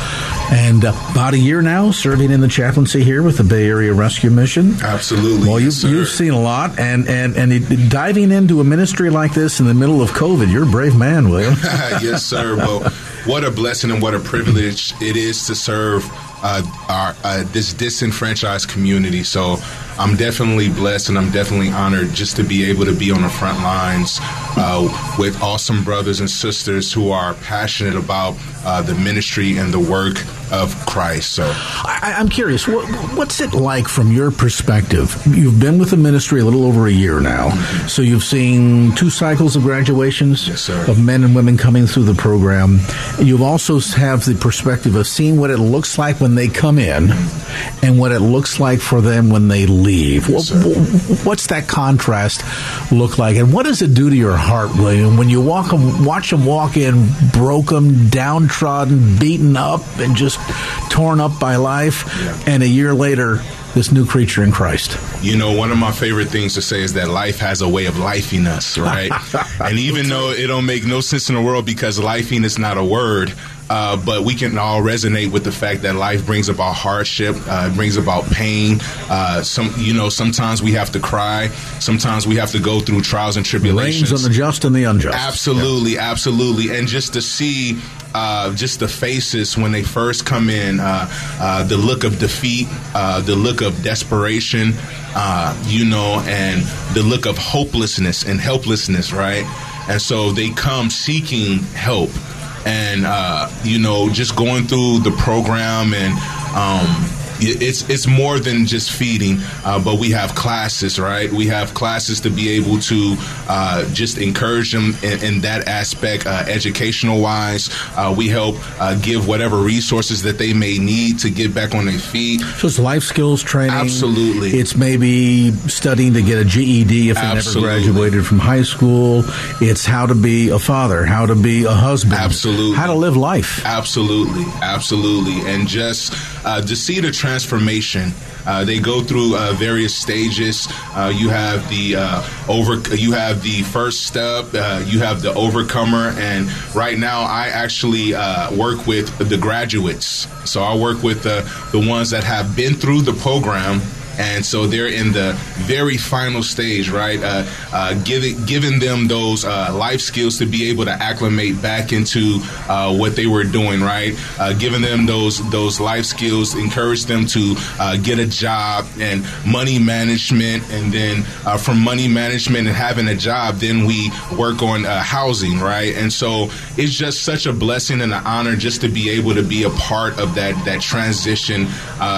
S2: and uh, about a year now serving in the chaplaincy here with the Bay Area Rescue Mission.
S21: Absolutely.
S2: Well, you've, you've seen a lot, and and and diving into a ministry like this in the middle of COVID, you're a brave man, William.
S21: yes, sir. Well, what a blessing and what a privilege it is to serve uh, our uh, this disenfranchised community. So I'm definitely blessed and I'm definitely honored just to be able to be on the front lines uh, with awesome brothers and sisters who are passionate about uh, the ministry and the work of Christ. So
S2: I, I'm curious, what, what's it like from your perspective? You've been with the ministry a little over a year now,
S21: Mm-hmm.
S2: so you've seen two cycles of graduations
S21: Yes,
S2: of men and women coming through the program. You've also have the perspective of seeing what it looks like when they come in, and what it looks like for them when they leave.
S21: Yes,
S2: Wh- wh- What's that contrast look like, and what does it do to your heart, William, when you walk 'em- watch them walk in broken, downtrodden, beaten up, and just torn up by life, and a year later, this new creature in Christ?
S21: You know, one of my favorite things to say is that life has a way of lifing us, right? and even though it don't make no sense in the world because lifing is not a word, uh, but we can all resonate with the fact that life brings about hardship, uh, it brings about pain. Uh, some, you know, sometimes we have to cry, sometimes we have to go through trials and tribulations.
S2: Rains on the just and the unjust.
S21: Absolutely, absolutely. And just to see uh, just the faces when they first come in, uh, uh, the look of defeat, uh, the look of desperation, uh, you know, and the look of hopelessness and helplessness, right? And so they come seeking help. And, uh, you know, just going through the program and, um, it's it's more than just feeding, uh, but we have classes, right? We have classes to be able to uh, just encourage them in, in that aspect, uh, educational wise. Uh, we help uh, give whatever resources that they may need to get back on their feet.
S2: So it's life skills training.
S21: Absolutely.
S2: It's maybe studying to get a GED if they
S21: Absolutely.
S2: never graduated from high school. It's how to be a father, how to be a husband.
S21: Absolutely.
S2: How to live life.
S21: Absolutely, absolutely, and just uh, to see the transformation. Uh, they go through uh, various stages. Uh, you have the uh, over, you have the first step, uh, you have the overcomer, and right now I actually work with the graduates. So I work with the the ones that have been through the program and so they're in the very final stage, right? Uh, uh, giving giving them those uh, life skills to be able to acclimate back into uh, what they were doing, right? Uh, giving them those those life skills, encourage them to uh, get a job and money management, and then from money management and having a job, then we work on housing, right? And so it's just such a blessing and an honor just to be able to be a part of that that transition.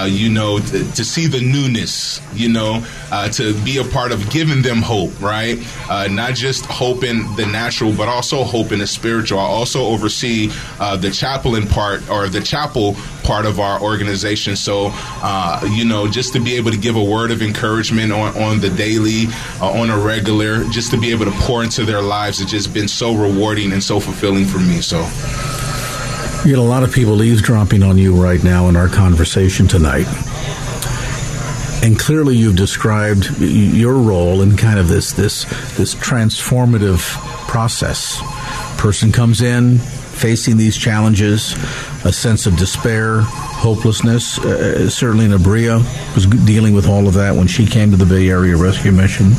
S21: You know, to see the newness witness, you know, uh, to be a part of giving them hope, right? Uh, not just hope in the natural, but also hope in the spiritual. I also oversee uh, the chaplain part or the chapel part of our organization. So, uh, you know, just to be able to give a word of encouragement on, on the daily, uh, on a regular, just to be able to pour into their lives, it's just been so rewarding and so fulfilling for me. So,
S2: You get a lot of people eavesdropping on you right now in our conversation tonight. And clearly you've described your role in kind of this this this transformative process. Person comes in facing these challenges, a sense of despair, hopelessness. Uh, certainly Nabria was dealing with all of that when she came to the Bay Area Rescue Mission.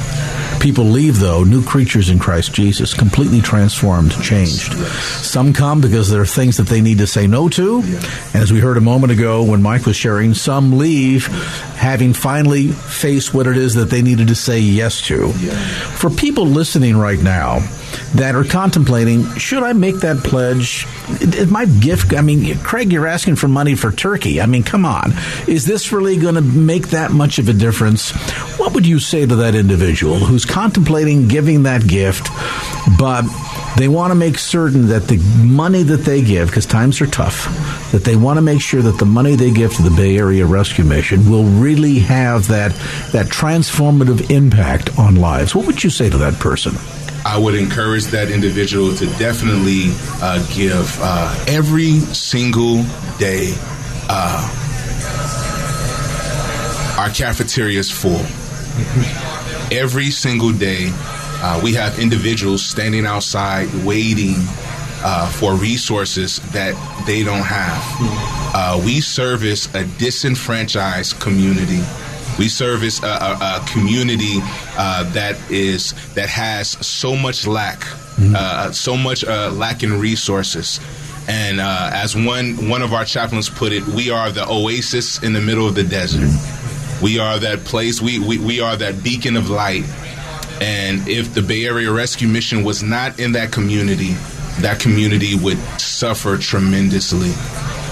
S2: People leave, though, new creatures in Christ Jesus, completely transformed, changed. Some come because there are things that they need to say no to. And as we heard a moment ago when Mike was sharing, some leave having finally faced what it is that they needed to say yes to. For people listening right now that are contemplating, should I make that pledge? Is my gift, I mean, Craig, you're asking for money for turkey. I mean, come on. Is this really going to make that much of a difference? What would you say to that individual who's contemplating giving that gift, but they want to make certain that the money that they give, because times are tough, that they want to make sure that the money they give to the Bay Area Rescue Mission will really have that that transformative impact on lives. What would you say to that person?
S21: I would encourage that individual to definitely uh, give uh, every single day. Uh, our cafeteria is full. Every single day, uh, we have individuals standing outside waiting uh, for resources that they don't have. Uh, we service a disenfranchised community. We service a, a, a community uh, that is that has so much lack, uh, so much uh, lack in resources. And uh, as one one of our chaplains put it, we are the oasis in the middle of the desert. We are that place. We, we we are that beacon of light. And if the Bay Area Rescue Mission was not in that community, that community would suffer tremendously.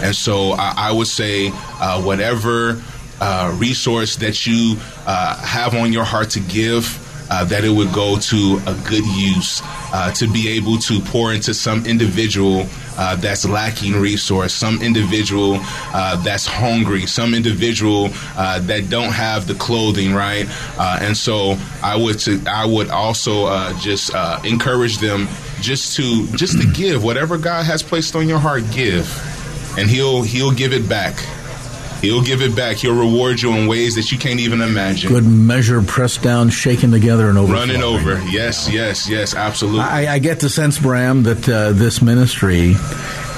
S21: And so I, I would say, uh, whatever uh, resource that you uh, have on your heart to give, uh, that it would go to a good use, uh, to be able to pour into some individual uh, that's lacking resource, some individual uh, that's hungry, some individual uh, that don't have the clothing, right? And so I would to, I would also just encourage them just to just to give whatever God has placed on your heart, give, and He'll He'll give it back. He'll give it back. He'll reward you in ways that you can't even imagine.
S2: Good measure, pressed down, shaken together, and over.
S21: Running over. Yes, yes, yes, absolutely.
S2: I, I get the sense, Bram, that uh, this ministry,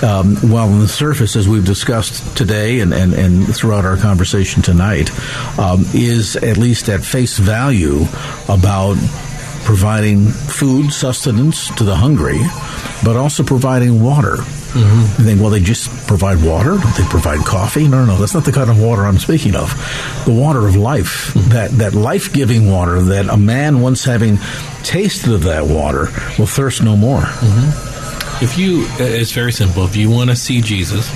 S2: um, while on the surface, as we've discussed today and, and, and throughout our conversation tonight, um, is at least at face value about providing food sustenance to the hungry, but also providing water. Mm-hmm. You think, well, they just provide water? Don't they provide coffee? No, no, no. That's not the kind of water I'm speaking of. The water of life, that, that life giving water that a man, once having tasted of that water, will thirst no more.
S3: If you, it's very simple. If you want to see Jesus,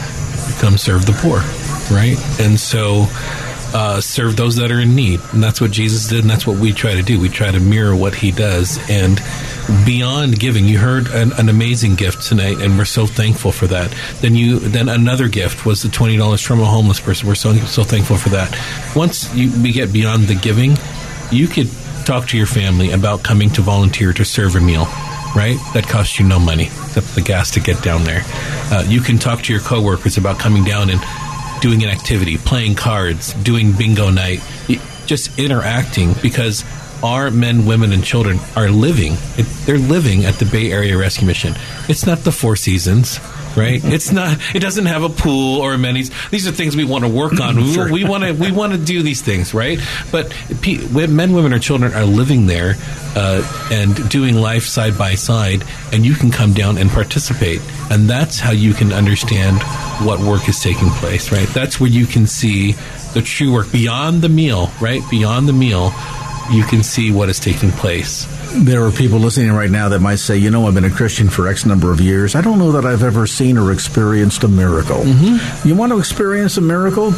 S3: come serve the poor, right? And so, uh, serve those that are in need, and that's what Jesus did, and that's what we try to do. We try to mirror what He does, and beyond giving, you heard an, an amazing gift tonight, and we're so thankful for that. Then you, then another gift was the twenty dollars from a homeless person. We're so so thankful for that. Once you, we get beyond the giving, you could talk to your family about coming to volunteer to serve a meal right? That costs you no money, except the gas to get down there. Uh, you can talk to your coworkers about coming down and doing an activity, playing cards, doing bingo night, just interacting because our men, women, and children are living. They're living at the Bay Area Rescue Mission. It's not the Four Seasons. Right, it's not. It doesn't have a pool or amenities. These are things we want to work on. We,
S2: Sure.
S3: we want to. We want to do these things, right? But pe- men, women, or children are living there uh, and doing life side by side, and you can come down and participate, and that's how you can understand what work is taking place, right? That's where you can see the true work beyond the meal, right? Beyond the meal, you can see what is taking place.
S2: There are people listening right now that might say, you know, I've been a Christian for X number of years. I don't know that I've ever seen or experienced a miracle. Mm-hmm. You want to experience a miracle?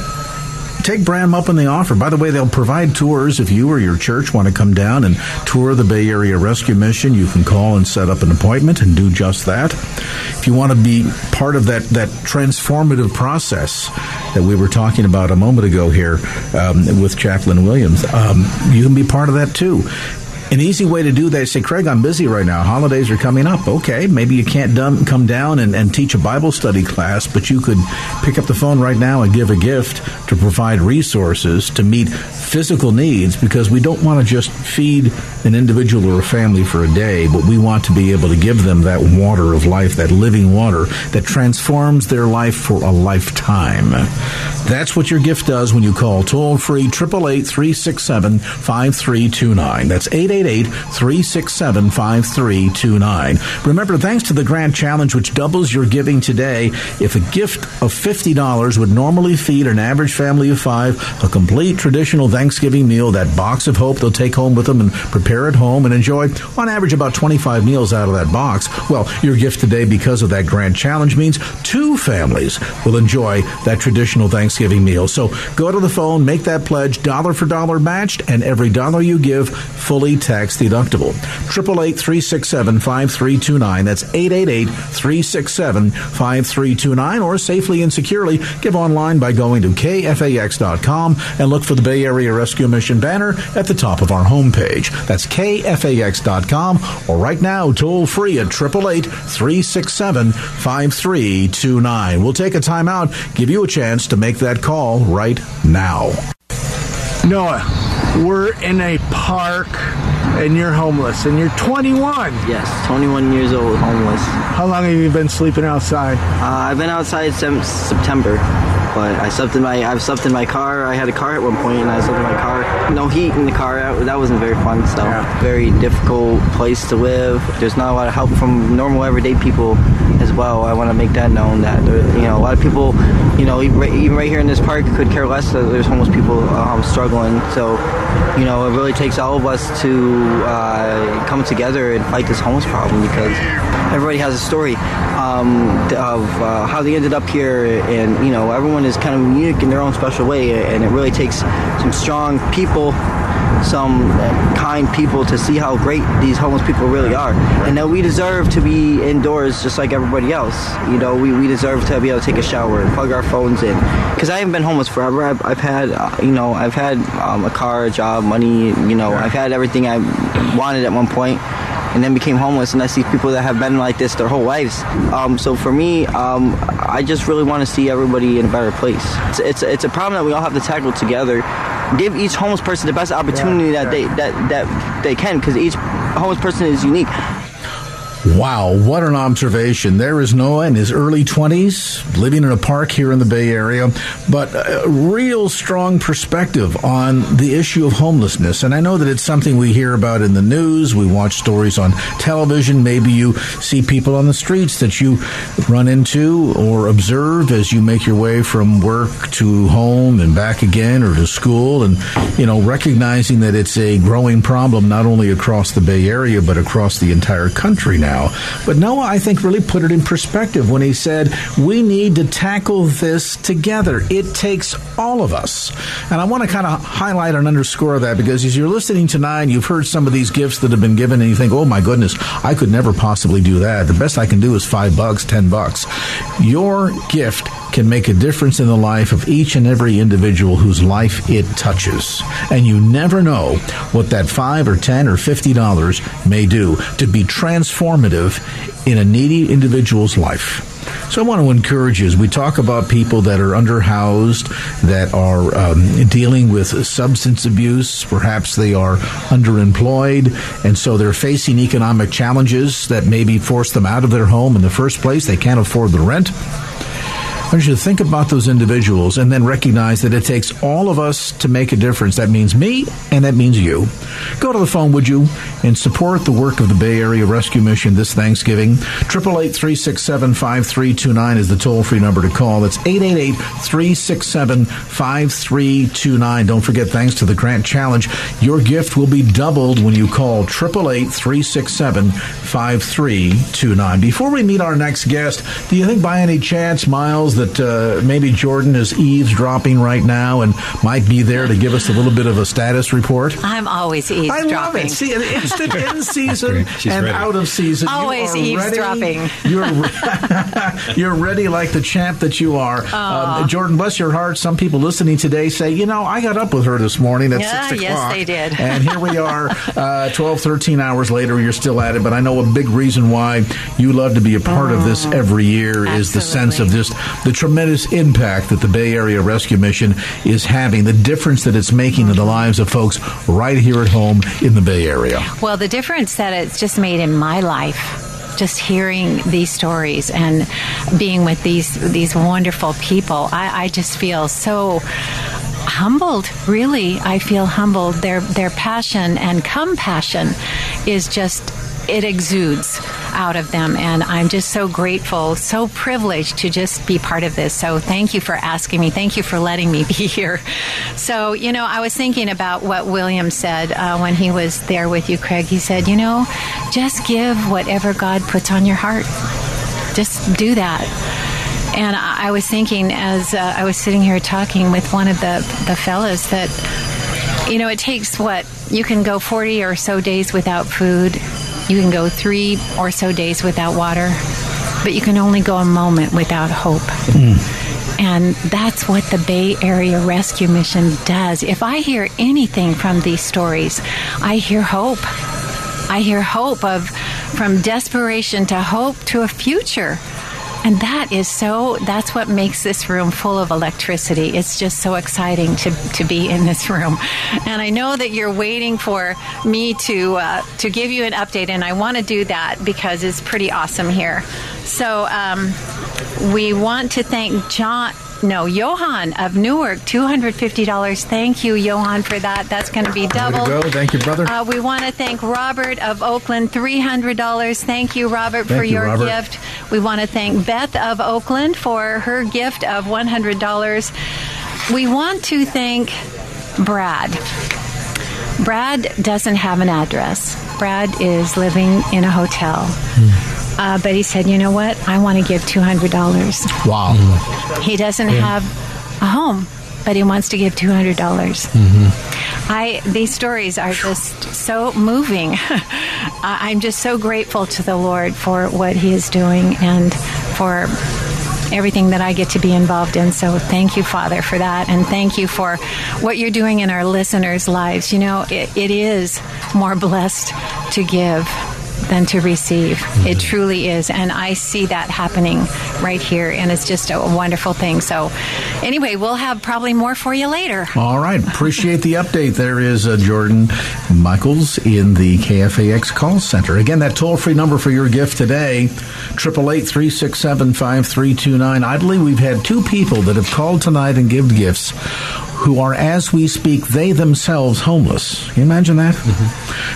S2: Take Bram up on the offer. By the way, they'll provide tours if you or your church want to come down and tour the Bay Area Rescue Mission. You can call and set up an appointment and do just that. If you want to be part of that that transformative process that we were talking about a moment ago here um, with Chaplain Williams, um, you can be part of that too. An easy way to do that is say, Craig, I'm busy right now. Holidays are coming up. Okay, maybe you can't done, come down and, and teach a Bible study class, but you could pick up the phone right now and give a gift to provide resources to meet physical needs because we don't want to just feed an individual or a family for a day, but we want to be able to give them that water of life, that living water that transforms their life for a lifetime. That's what your gift does when you call toll free 888 367 5329. That's 888 367 5329. Remember, thanks to the Grant Challenge, which doubles your giving today, if a gift of $50 would normally feed an average family of five a complete traditional Thanksgiving meal, that box of hope they'll take home with them and prepare at home and enjoy, on average, about 25 meals out of that box. Well, your gift today, because of that Grant Challenge, means two families will enjoy that traditional Thanksgiving meal. So go to the phone, make that pledge, dollar for dollar matched, and every dollar you give, fully tax deductible. 888 367 5329. That's 888 367 5329. Or safely and securely give online by going to kfax.com and look for the Bay Area Rescue Mission banner at the top of our homepage. That's kfax.com or right now, toll free at 888 367 5329. We'll take a time out, give you a chance to make that call right now.
S14: Noah, we're in a park and you're homeless and you're 21.
S22: Yes, 21 years old, homeless.
S14: How long have you been sleeping outside?
S22: Uh, I've been outside since September, but I slept in my I've slept in my car. I had a car at one point, and I slept in my car. No heat in the car. That, wasn't very fun. So very difficult place to live. There's not a lot of help from normal everyday people as well. I want to make that known that there, you know a lot of people, you know, even right, even right here in this park could care less that there's homeless people um, struggling. So you know, it really takes all of us to uh, come together and fight this homeless problem because everybody has a story um, of uh, how they ended up here, and you know, everyone is kind of unique in their own special way, and it really takes some strong people. Some kind people to see how great these homeless people really are, and that we deserve to be indoors just like everybody else. You know, we, we deserve to be able to take a shower and plug our phones in. Because I haven't been homeless forever. I've, I've had, uh, you know, I've had um, a car, a job, money. You know, I've had everything I wanted at one point and then became homeless. And I see people that have been like this their whole lives. Um, so for me, um, I just really want to see everybody in a better place. It's, it's, it's a problem that we all have to tackle together. Give each homeless person the best opportunity that they that that they can, because each homeless person is unique.
S2: Wow, what an observation. There is Noah in his early 20s, living in a park here in the Bay Area, but a real strong perspective on the issue of homelessness. And I know that it's something we hear about in the news, we watch stories on television, maybe you see people on the streets that you run into or observe as you make your way from work to home and back again or to school and you know recognizing that it's a growing problem not only across the Bay Area but across the entire country now. But Noah, I think, really put it in perspective when he said, we need to tackle this together. It takes all of us. And I want to kind of highlight and underscore that because as you're listening tonight, you've heard some of these gifts that have been given, and you think, oh my goodness, I could never possibly do that. The best I can do is five bucks, ten bucks. Your gift can make a difference in the life of each and every individual whose life it touches. And you never know what that five or ten or fifty dollars may do to be transformative in a needy individual's life. So I want to encourage you as we talk about people that are underhoused, that are um, dealing with substance abuse, perhaps they are underemployed, and so they're facing economic challenges that maybe force them out of their home in the first place. They can't afford the rent. I want you to think about those individuals and then recognize that it takes all of us to make a difference. That means me and that means you. Go to the phone, would you, and support the work of the Bay Area Rescue Mission this Thanksgiving. 888 367 5329 is the toll free number to call. That's 888 367 5329. Don't forget, thanks to the Grant Challenge, your gift will be doubled when you call 888 367 5329. Before we meet our next guest, do you think by any chance, Miles, that uh, maybe Jordan is eavesdropping right now and might be there to give us a little bit of a status report?
S16: I'm always eavesdropping.
S2: I love it. See, an instant in season and
S3: ready.
S2: out of season.
S16: Always
S2: are
S16: eavesdropping.
S2: Ready. You're you're ready like the champ that you are. Um, Jordan, bless your heart. Some people listening today say, you know, I got up with her this morning at
S16: Yeah,
S2: six
S16: yes, they did.
S2: and here we are, uh, 12, 13 hours later. You're still at it. But I know a big reason why you love to be a part of this every year is the sense of just the tremendous impact that the Bay Area Rescue Mission is having, the difference that it's making in the lives of folks right here at home in the Bay Area.
S16: Well, the difference that it's just made in my life. Just hearing these stories and being with these these wonderful people, I, I just feel so humbled. Really, I feel humbled. Their their passion and compassion is just it exudes out of them and I'm just so grateful, so privileged to just be part of this. So thank you for asking me. Thank you for letting me be here. So, you know, I was thinking about what William said uh, when he was there with you, Craig. He said, you know, just give whatever God puts on your heart. Just do that. And I was thinking as uh, I was sitting here talking with one of the, the fellows that, you know, it takes what? You can go 40 or so days without food. You can go three or so days without water. But you can only go a moment without hope. And that's what the Bay Area Rescue Mission does. If I hear anything from these stories, I hear hope. I hear hope of from desperation to hope to a future. And that is so, that's what makes this room full of electricity. It's just so exciting to, to be in this room. And I know that you're waiting for me to, uh, to give you an update, and I want to do that because it's pretty awesome here. So um, we want to thank John. No, Johan of Newark, $250. Thank you, Johan, for that. That's going to be
S2: double. to go. Thank you, brother.
S16: Uh, we want to thank Robert of Oakland, $300. Thank you, Robert,
S2: Thank
S16: for
S2: you,
S16: your
S2: Robert.
S16: gift. We want to thank Beth of Oakland for her gift of $100. We want to thank Brad. Brad doesn't have an address. Brad is living in a hotel. Uh, but he said, you know what? I want to give $200.
S2: Wow.
S16: He doesn't
S2: Yeah.
S16: have a home, but he wants to give 200. dollars
S2: Mm-hmm.
S16: I these stories are just so moving. I- I'm just so grateful to the Lord for what He is doing and for everything that I get to be involved in. So thank you, Father, for that, and thank you for what you're doing in our listeners' lives. You know, it, it is more blessed to give than to receive. It truly is, and I see that happening right here, and it's just a wonderful thing. So, anyway, we'll have probably more for you later.
S2: All right. Appreciate the update. There is uh, Jordan Michaels in the KFAX call center. Again, that toll free number for your gift today, 888 367 5329. I believe we've had two people that have called tonight and give gifts who are, as we speak, they themselves homeless. Can you imagine that?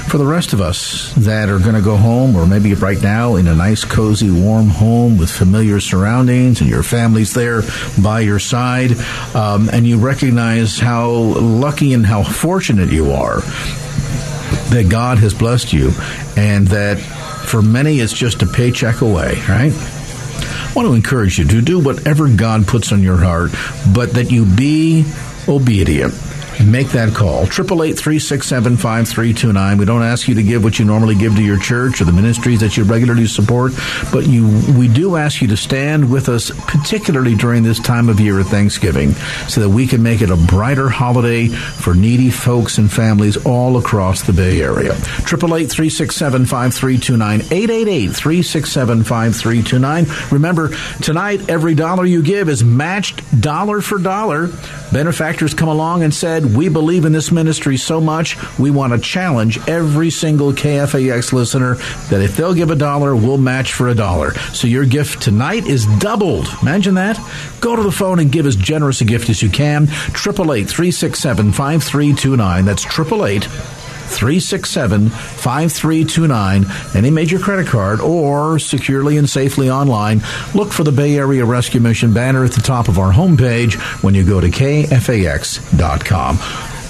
S2: For the rest of us that are going to go home, or maybe right now in a nice, cozy, warm home with familiar surroundings and your family's there by your side, um, and you recognize how lucky and how fortunate you are that God has blessed you, and that for many it's just a paycheck away, right? I want to encourage you to do whatever God puts on your heart, but that you be obedient. Make that call. 888-367-5329. We don't ask you to give what you normally give to your church or the ministries that you regularly support, but you we do ask you to stand with us, particularly during this time of year at Thanksgiving, so that we can make it a brighter holiday for needy folks and families all across the Bay Area. 888-367-5329. 888-367-5329. Remember, tonight, every dollar you give is matched dollar for dollar. Benefactors come along and said, We believe in this ministry so much, we want to challenge every single KFAX listener that if they'll give a dollar, we'll match for a dollar. So your gift tonight is doubled. Imagine that. Go to the phone and give as generous a gift as you can. 888 367 5329. That's 888 367 5329. Any major credit card or securely and safely online. Look for the Bay Area Rescue Mission banner at the top of our homepage when you go to kfax.com.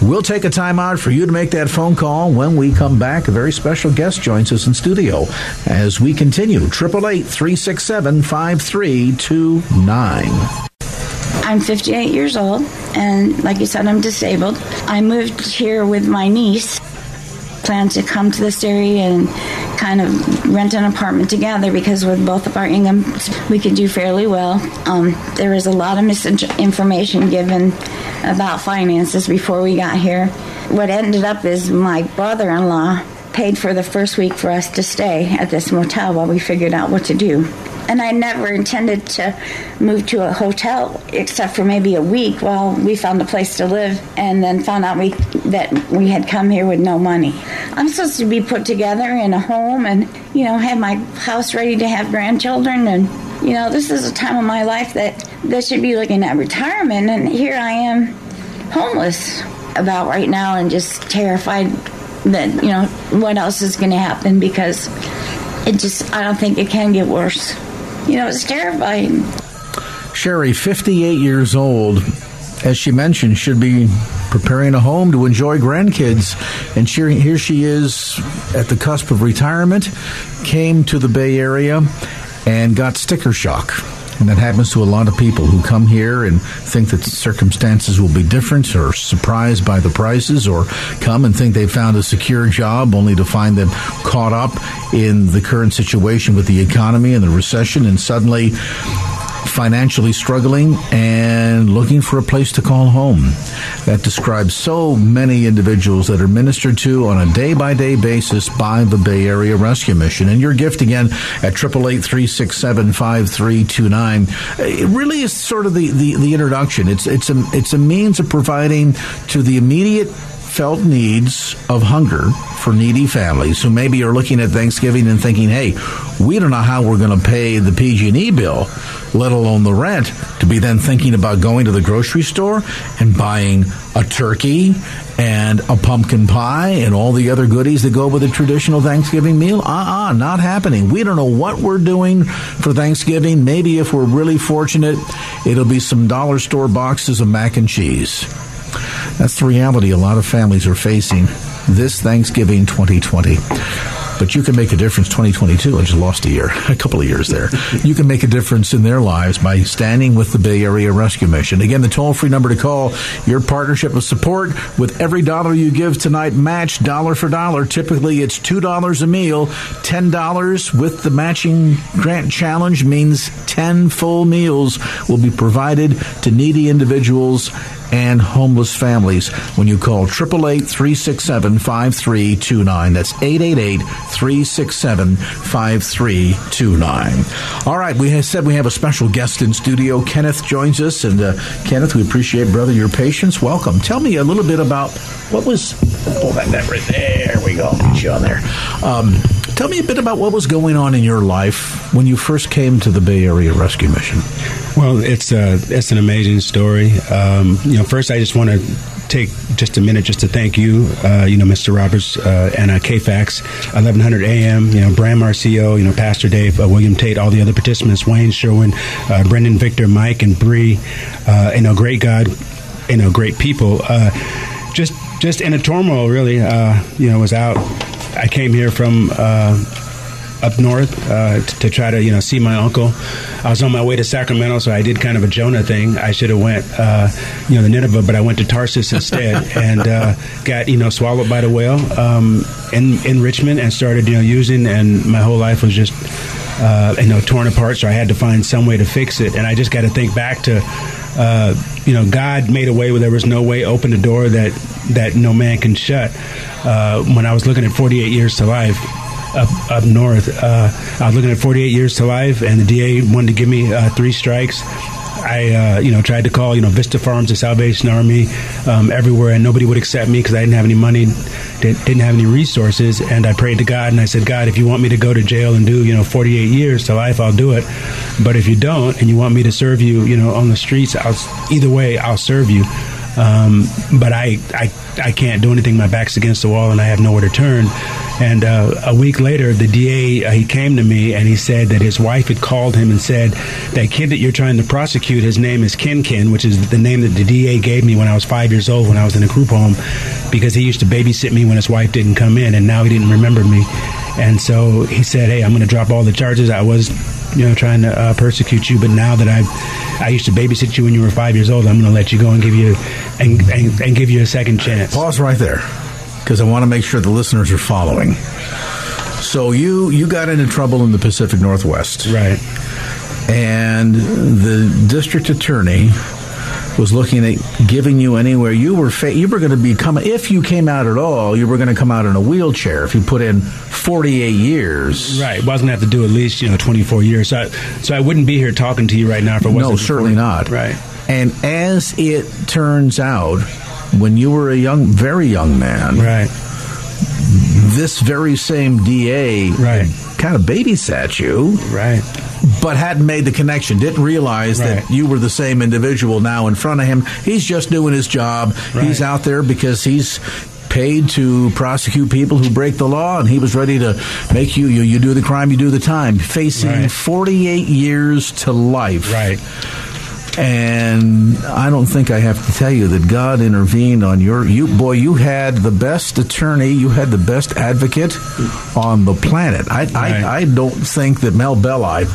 S2: We'll take a time out for you to make that phone call. When we come back, a very special guest joins us in studio as we continue. 888 367 5329.
S23: I'm 58 years old, and like you said, I'm disabled. I moved here with my niece. Plan to come to this area and kind of rent an apartment together because with both of our incomes, we could do fairly well. Um, there was a lot of misinformation given about finances before we got here. What ended up is my brother in law paid for the first week for us to stay at this motel while we figured out what to do. And I never intended to move to a hotel except for maybe a week while we found a place to live and then found out we that we had come here with no money. I'm supposed to be put together in a home and, you know, have my house ready to have grandchildren and you know, this is a time of my life that that should be looking at retirement and here I am homeless about right now and just terrified that, you know, what else is going to happen because it just I don't think it can get worse. You know, it's terrifying.
S2: Sherry, 58 years old, as she mentioned, should be preparing a home to enjoy grandkids. And she, here she is at the cusp of retirement, came to the Bay Area and got sticker shock. And that happens to a lot of people who come here and think that circumstances will be different or surprised by the prices or come and think they've found a secure job only to find them caught up in the current situation with the economy and the recession and suddenly financially struggling and looking for a place to call home. That describes so many individuals that are ministered to on a day by day basis by the Bay Area Rescue Mission. And your gift again at 888 367 5329. It really is sort of the, the, the introduction. It's, it's, a, it's a means of providing to the immediate felt needs of hunger for needy families who maybe are looking at Thanksgiving and thinking, "Hey, we don't know how we're going to pay the PG&E bill, let alone the rent." To be then thinking about going to the grocery store and buying a turkey and a pumpkin pie and all the other goodies that go with a traditional Thanksgiving meal. Uh-uh, not happening. We don't know what we're doing for Thanksgiving. Maybe if we're really fortunate, it'll be some dollar store boxes of mac and cheese. That's the reality a lot of families are facing this Thanksgiving 2020. But you can make a difference 2022. I just lost a year, a couple of years there. You can make a difference in their lives by standing with the Bay Area Rescue Mission. Again, the toll free number to call, your partnership of support with every dollar you give tonight match dollar for dollar. Typically, it's $2 a meal. $10 with the matching grant challenge means 10 full meals will be provided to needy individuals and homeless families when you call 888 367 5329. That's 888 367 5329. All right, we said we have a special guest in studio. Kenneth joins us. And uh, Kenneth, we appreciate, brother, your patience. Welcome. Tell me a little bit about what was. Pull that back right there. we go. Get you on there. Um, tell me a bit about what was going on in your life when you first came to the Bay Area Rescue Mission.
S24: Well, it's uh, it's an amazing story. Um, you know, first I just want to take just a minute just to thank you, uh, you know, Mr. Roberts uh, and uh, KFAX, 1100 AM, you know, Bram RCO, you know, Pastor Dave, uh, William Tate, all the other participants, Wayne Sherwin, uh, Brendan Victor, Mike, and Bree, uh, you know, great God, you know, great people. Just just in a turmoil, really. Uh, you know, was out. I came here from. Uh, up north uh, t- to try to you know see my uncle. I was on my way to Sacramento, so I did kind of a Jonah thing. I should have went uh, you know the Nineveh, but I went to Tarsus instead and uh, got you know swallowed by the whale um, in in Richmond and started you know using, and my whole life was just. Uh, you know, torn apart. So I had to find some way to fix it, and I just got to think back to, uh, you know, God made a way where there was no way, opened a door that that no man can shut. Uh, when I was looking at 48 years to life, up up north. Uh, I was looking at 48 years to life, and the DA wanted to give me uh, three strikes. I, uh, you know, tried to call, you know, Vista Farms, the Salvation Army, um, everywhere, and nobody would accept me because I didn't have any money, didn't, didn't have any resources. And I prayed to God, and I said, God, if you want me to go to jail and do, you know, 48 years to life, I'll do it. But if you don't, and you want me to serve you, you know, on the streets, I'll, either way, I'll serve you. Um, but I, I I can't do anything. My back's against the wall, and I have nowhere to turn. And uh, a week later, the DA uh, he came to me and he said that his wife had called him and said that kid that you're trying to prosecute, his name is Ken Ken, which is the name that the DA gave me when I was five years old when I was in a group home, because he used to babysit me when his wife didn't come in, and now he didn't remember me. And so he said, "Hey, I'm going to drop all the charges. I was, you know, trying to uh, persecute you, but now that I, I used to babysit you when you were five years old, I'm going to let you go and give you, and, and, and give you a second chance."
S2: Pause right there, because I want to make sure the listeners are following. So you you got into trouble in the Pacific Northwest,
S24: right?
S2: And the district attorney was looking at giving you anywhere you were fa- you were going to be coming if you came out at all you were going to come out in a wheelchair if you put in 48 years
S24: Right, well I wasn't have to do at least you know 24 years. So, I, so I wouldn't be here talking to you right now wasn't.
S2: no certainly
S24: for-
S2: not
S24: Right.
S2: and as it turns out when you were a young very young man
S24: right
S2: this very same DA
S24: right.
S2: kind of babysat you.
S24: Right.
S2: But hadn't made the connection didn't realize that you were the same individual now in front of him. He's just doing his job. He's out there because he's paid to prosecute people who break the law and he was ready to make you you, you do the crime you do the time. Facing
S24: Right.
S2: 48 years to life.
S24: Right
S2: and I don't think I have to tell you that God intervened on your you boy. You had the best attorney, you had the best advocate on the planet. I I, I don't think that Mel Belli.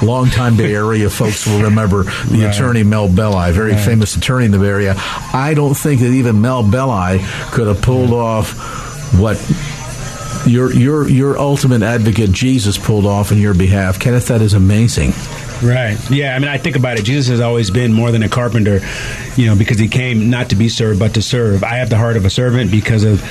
S2: Longtime Bay Area folks will remember the
S24: Right.
S2: attorney Mel Belli, very
S24: Right.
S2: famous attorney in the Bay Area. I don't think that even Mel Belli could have pulled off what your your your ultimate advocate Jesus pulled off on your behalf. Kenneth, that is amazing.
S24: Right. Yeah. I mean, I think about it. Jesus has always been more than a carpenter, you know, because he came not to be served but to serve. I have the heart of a servant because of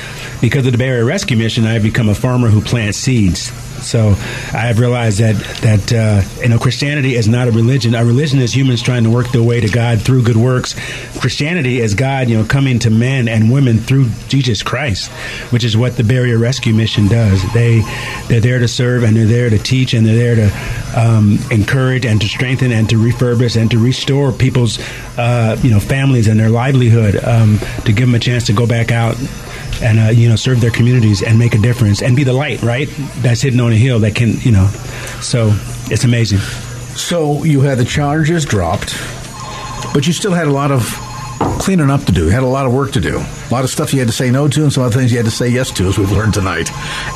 S24: because of the Area Rescue Mission. I have become a farmer who plants seeds. So I have realized that that uh, you know Christianity is not a religion. A religion is humans trying to work their way to God through good works. Christianity is God, you know, coming to men and women through Jesus Christ, which is what the Bay Area Rescue Mission does. They they're there to serve and they're there to teach and they're there to um, encourage and to strengthen and to refurbish and to restore people's uh, you know families and their livelihood um, to give them a chance to go back out and uh, you know serve their communities and make a difference and be the light right that's hidden on a hill that can you know. So it's amazing.
S2: So you had the charges dropped, but you still had a lot of cleaning up to do. Had a lot of work to do. A lot of stuff you had to say no to, and some other things you had to say yes to, as we've learned tonight.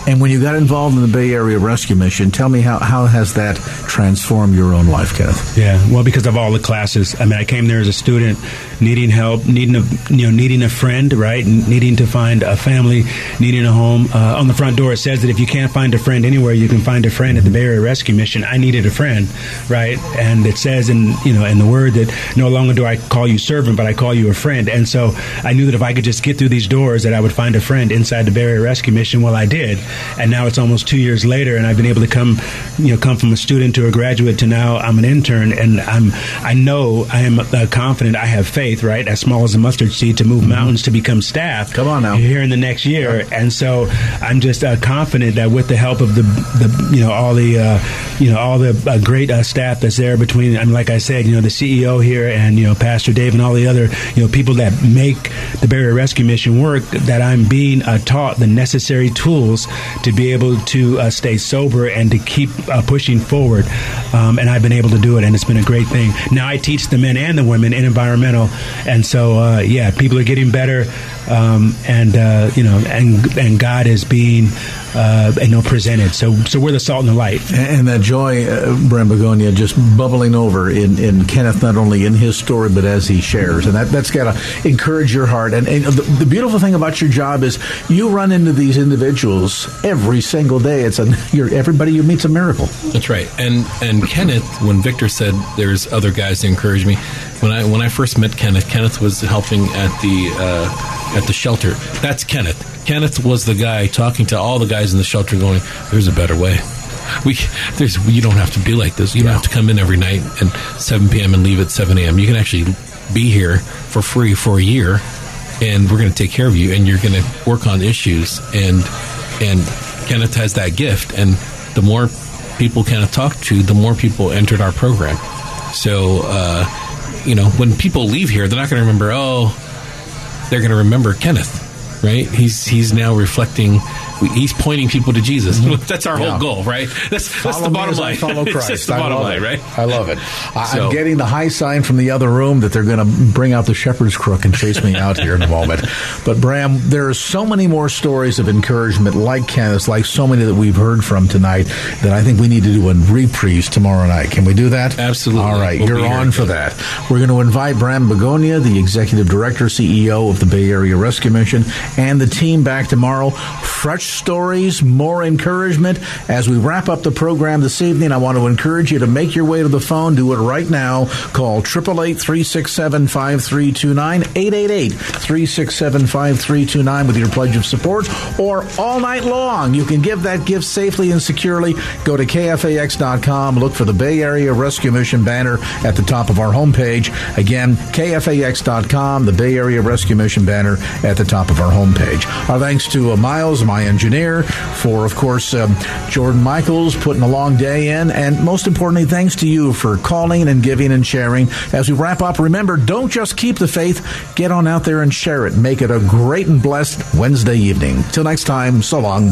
S2: And when you got involved in the Bay Area Rescue Mission, tell me how, how has that transformed your own life, Kenneth?
S24: Yeah, well, because of all the classes. I mean, I came there as a student, needing help, needing a you know needing a friend, right? Needing to find a family, needing a home. Uh, on the front door, it says that if you can't find a friend anywhere, you can find a friend at the Bay Area Rescue Mission. I needed a friend, right? And it says in you know in the word that no longer do I call you servant, but I call you a friend. And so I knew that if I could just get through these doors, that I would find a friend inside the Bay Area Rescue Mission. Well, I did, and now it's almost two years later, and I've been able to come, you know, come from a student to a graduate to now I'm an intern, and I'm I know I am uh, confident. I have faith, right, as small as a mustard seed, to move mountains to become staff. Come on now, here in the next year, and so I'm just uh, confident that with the help of the the you know all the uh, you know all the uh, great uh, staff that's there between, I mean, like I said, you know, the CEO here and you know Pastor Dave and all the other you know people that make the Bay Area Rescue Mission work, that I'm being uh, taught the necessary tools to be able to uh, stay sober and to keep uh, pushing forward. Um, and I've been able to do it, and it's been a great thing. Now I teach the men and the women in environmental, and so uh, yeah, people are getting better, um, and uh, you know, and and God is being uh, you know presented. So so we're the salt and the light.
S2: And that joy, uh, Bram Begonia, just bubbling over in, in Kenneth, not only in his story, but as he shares. And that, that's to encourage your heart. And, and the, the beautiful thing about your job is you run into these individuals every single day. It's a, you're, everybody you meet's a miracle.
S3: That's right. And and Kenneth, when Victor said there's other guys to encourage me, when I when I first met Kenneth, Kenneth was helping at the uh, at the shelter. That's Kenneth. Kenneth was the guy talking to all the guys in the shelter, going, "There's a better way." We there's you don't have to be like this. You don't have to come in every night at 7 p.m. and leave at 7 a.m. You can actually be here for free for a year, and we're going to take care of you, and you're going to work on issues. And and Kenneth has that gift, and the more people Kenneth talked to, the more people entered our program. So uh, you know, when people leave here, they're not going to remember, oh. they're going to remember Kenneth, right? He's he's now reflecting. He's pointing people to Jesus. That's our
S2: Mm-hmm. Yeah.
S3: whole goal, right? That's that's the bottom
S2: as I
S3: line.
S2: Follow Christ.
S3: just the
S2: I
S3: bottom
S2: love
S3: line,
S2: it.
S3: right?
S2: I love it. I,
S3: So-
S2: I'm getting the high sign from the other room that they're going to bring out the shepherd's crook and chase me out here in a moment. But Bram, there are so many more stories of encouragement like Kenneth, like so many that we've heard from tonight, that I think we need to do a reprise tomorrow night. Can we do that?
S3: Absolutely.
S2: All right,
S3: We'll
S2: you're on for that. We're going to invite Bram Begonia, the executive director, CEO of the Bay Area Rescue Mission, and the team back tomorrow. Fresh stories, more encouragement. As we wrap up the program this evening, I want to encourage you to make your way to the phone. Do it right now. Call 888 367 5329, 888 367 5329 with your pledge of support, or all night long. You can give that gift safely and securely. Go to KFAX.com, look for the Bay Area Rescue Mission banner at the top of our homepage. Again, KFAX.com, the Bay Area Rescue Mission banner at the top of our homepage. Our thanks to uh, Miles, my for, of course, um, Jordan Michaels putting a long day in, and most importantly, thanks to you for calling and giving and sharing. As we wrap up, remember, don't just keep the faith, get on out there and share it. Make it a great and blessed Wednesday evening. Till next time, so long.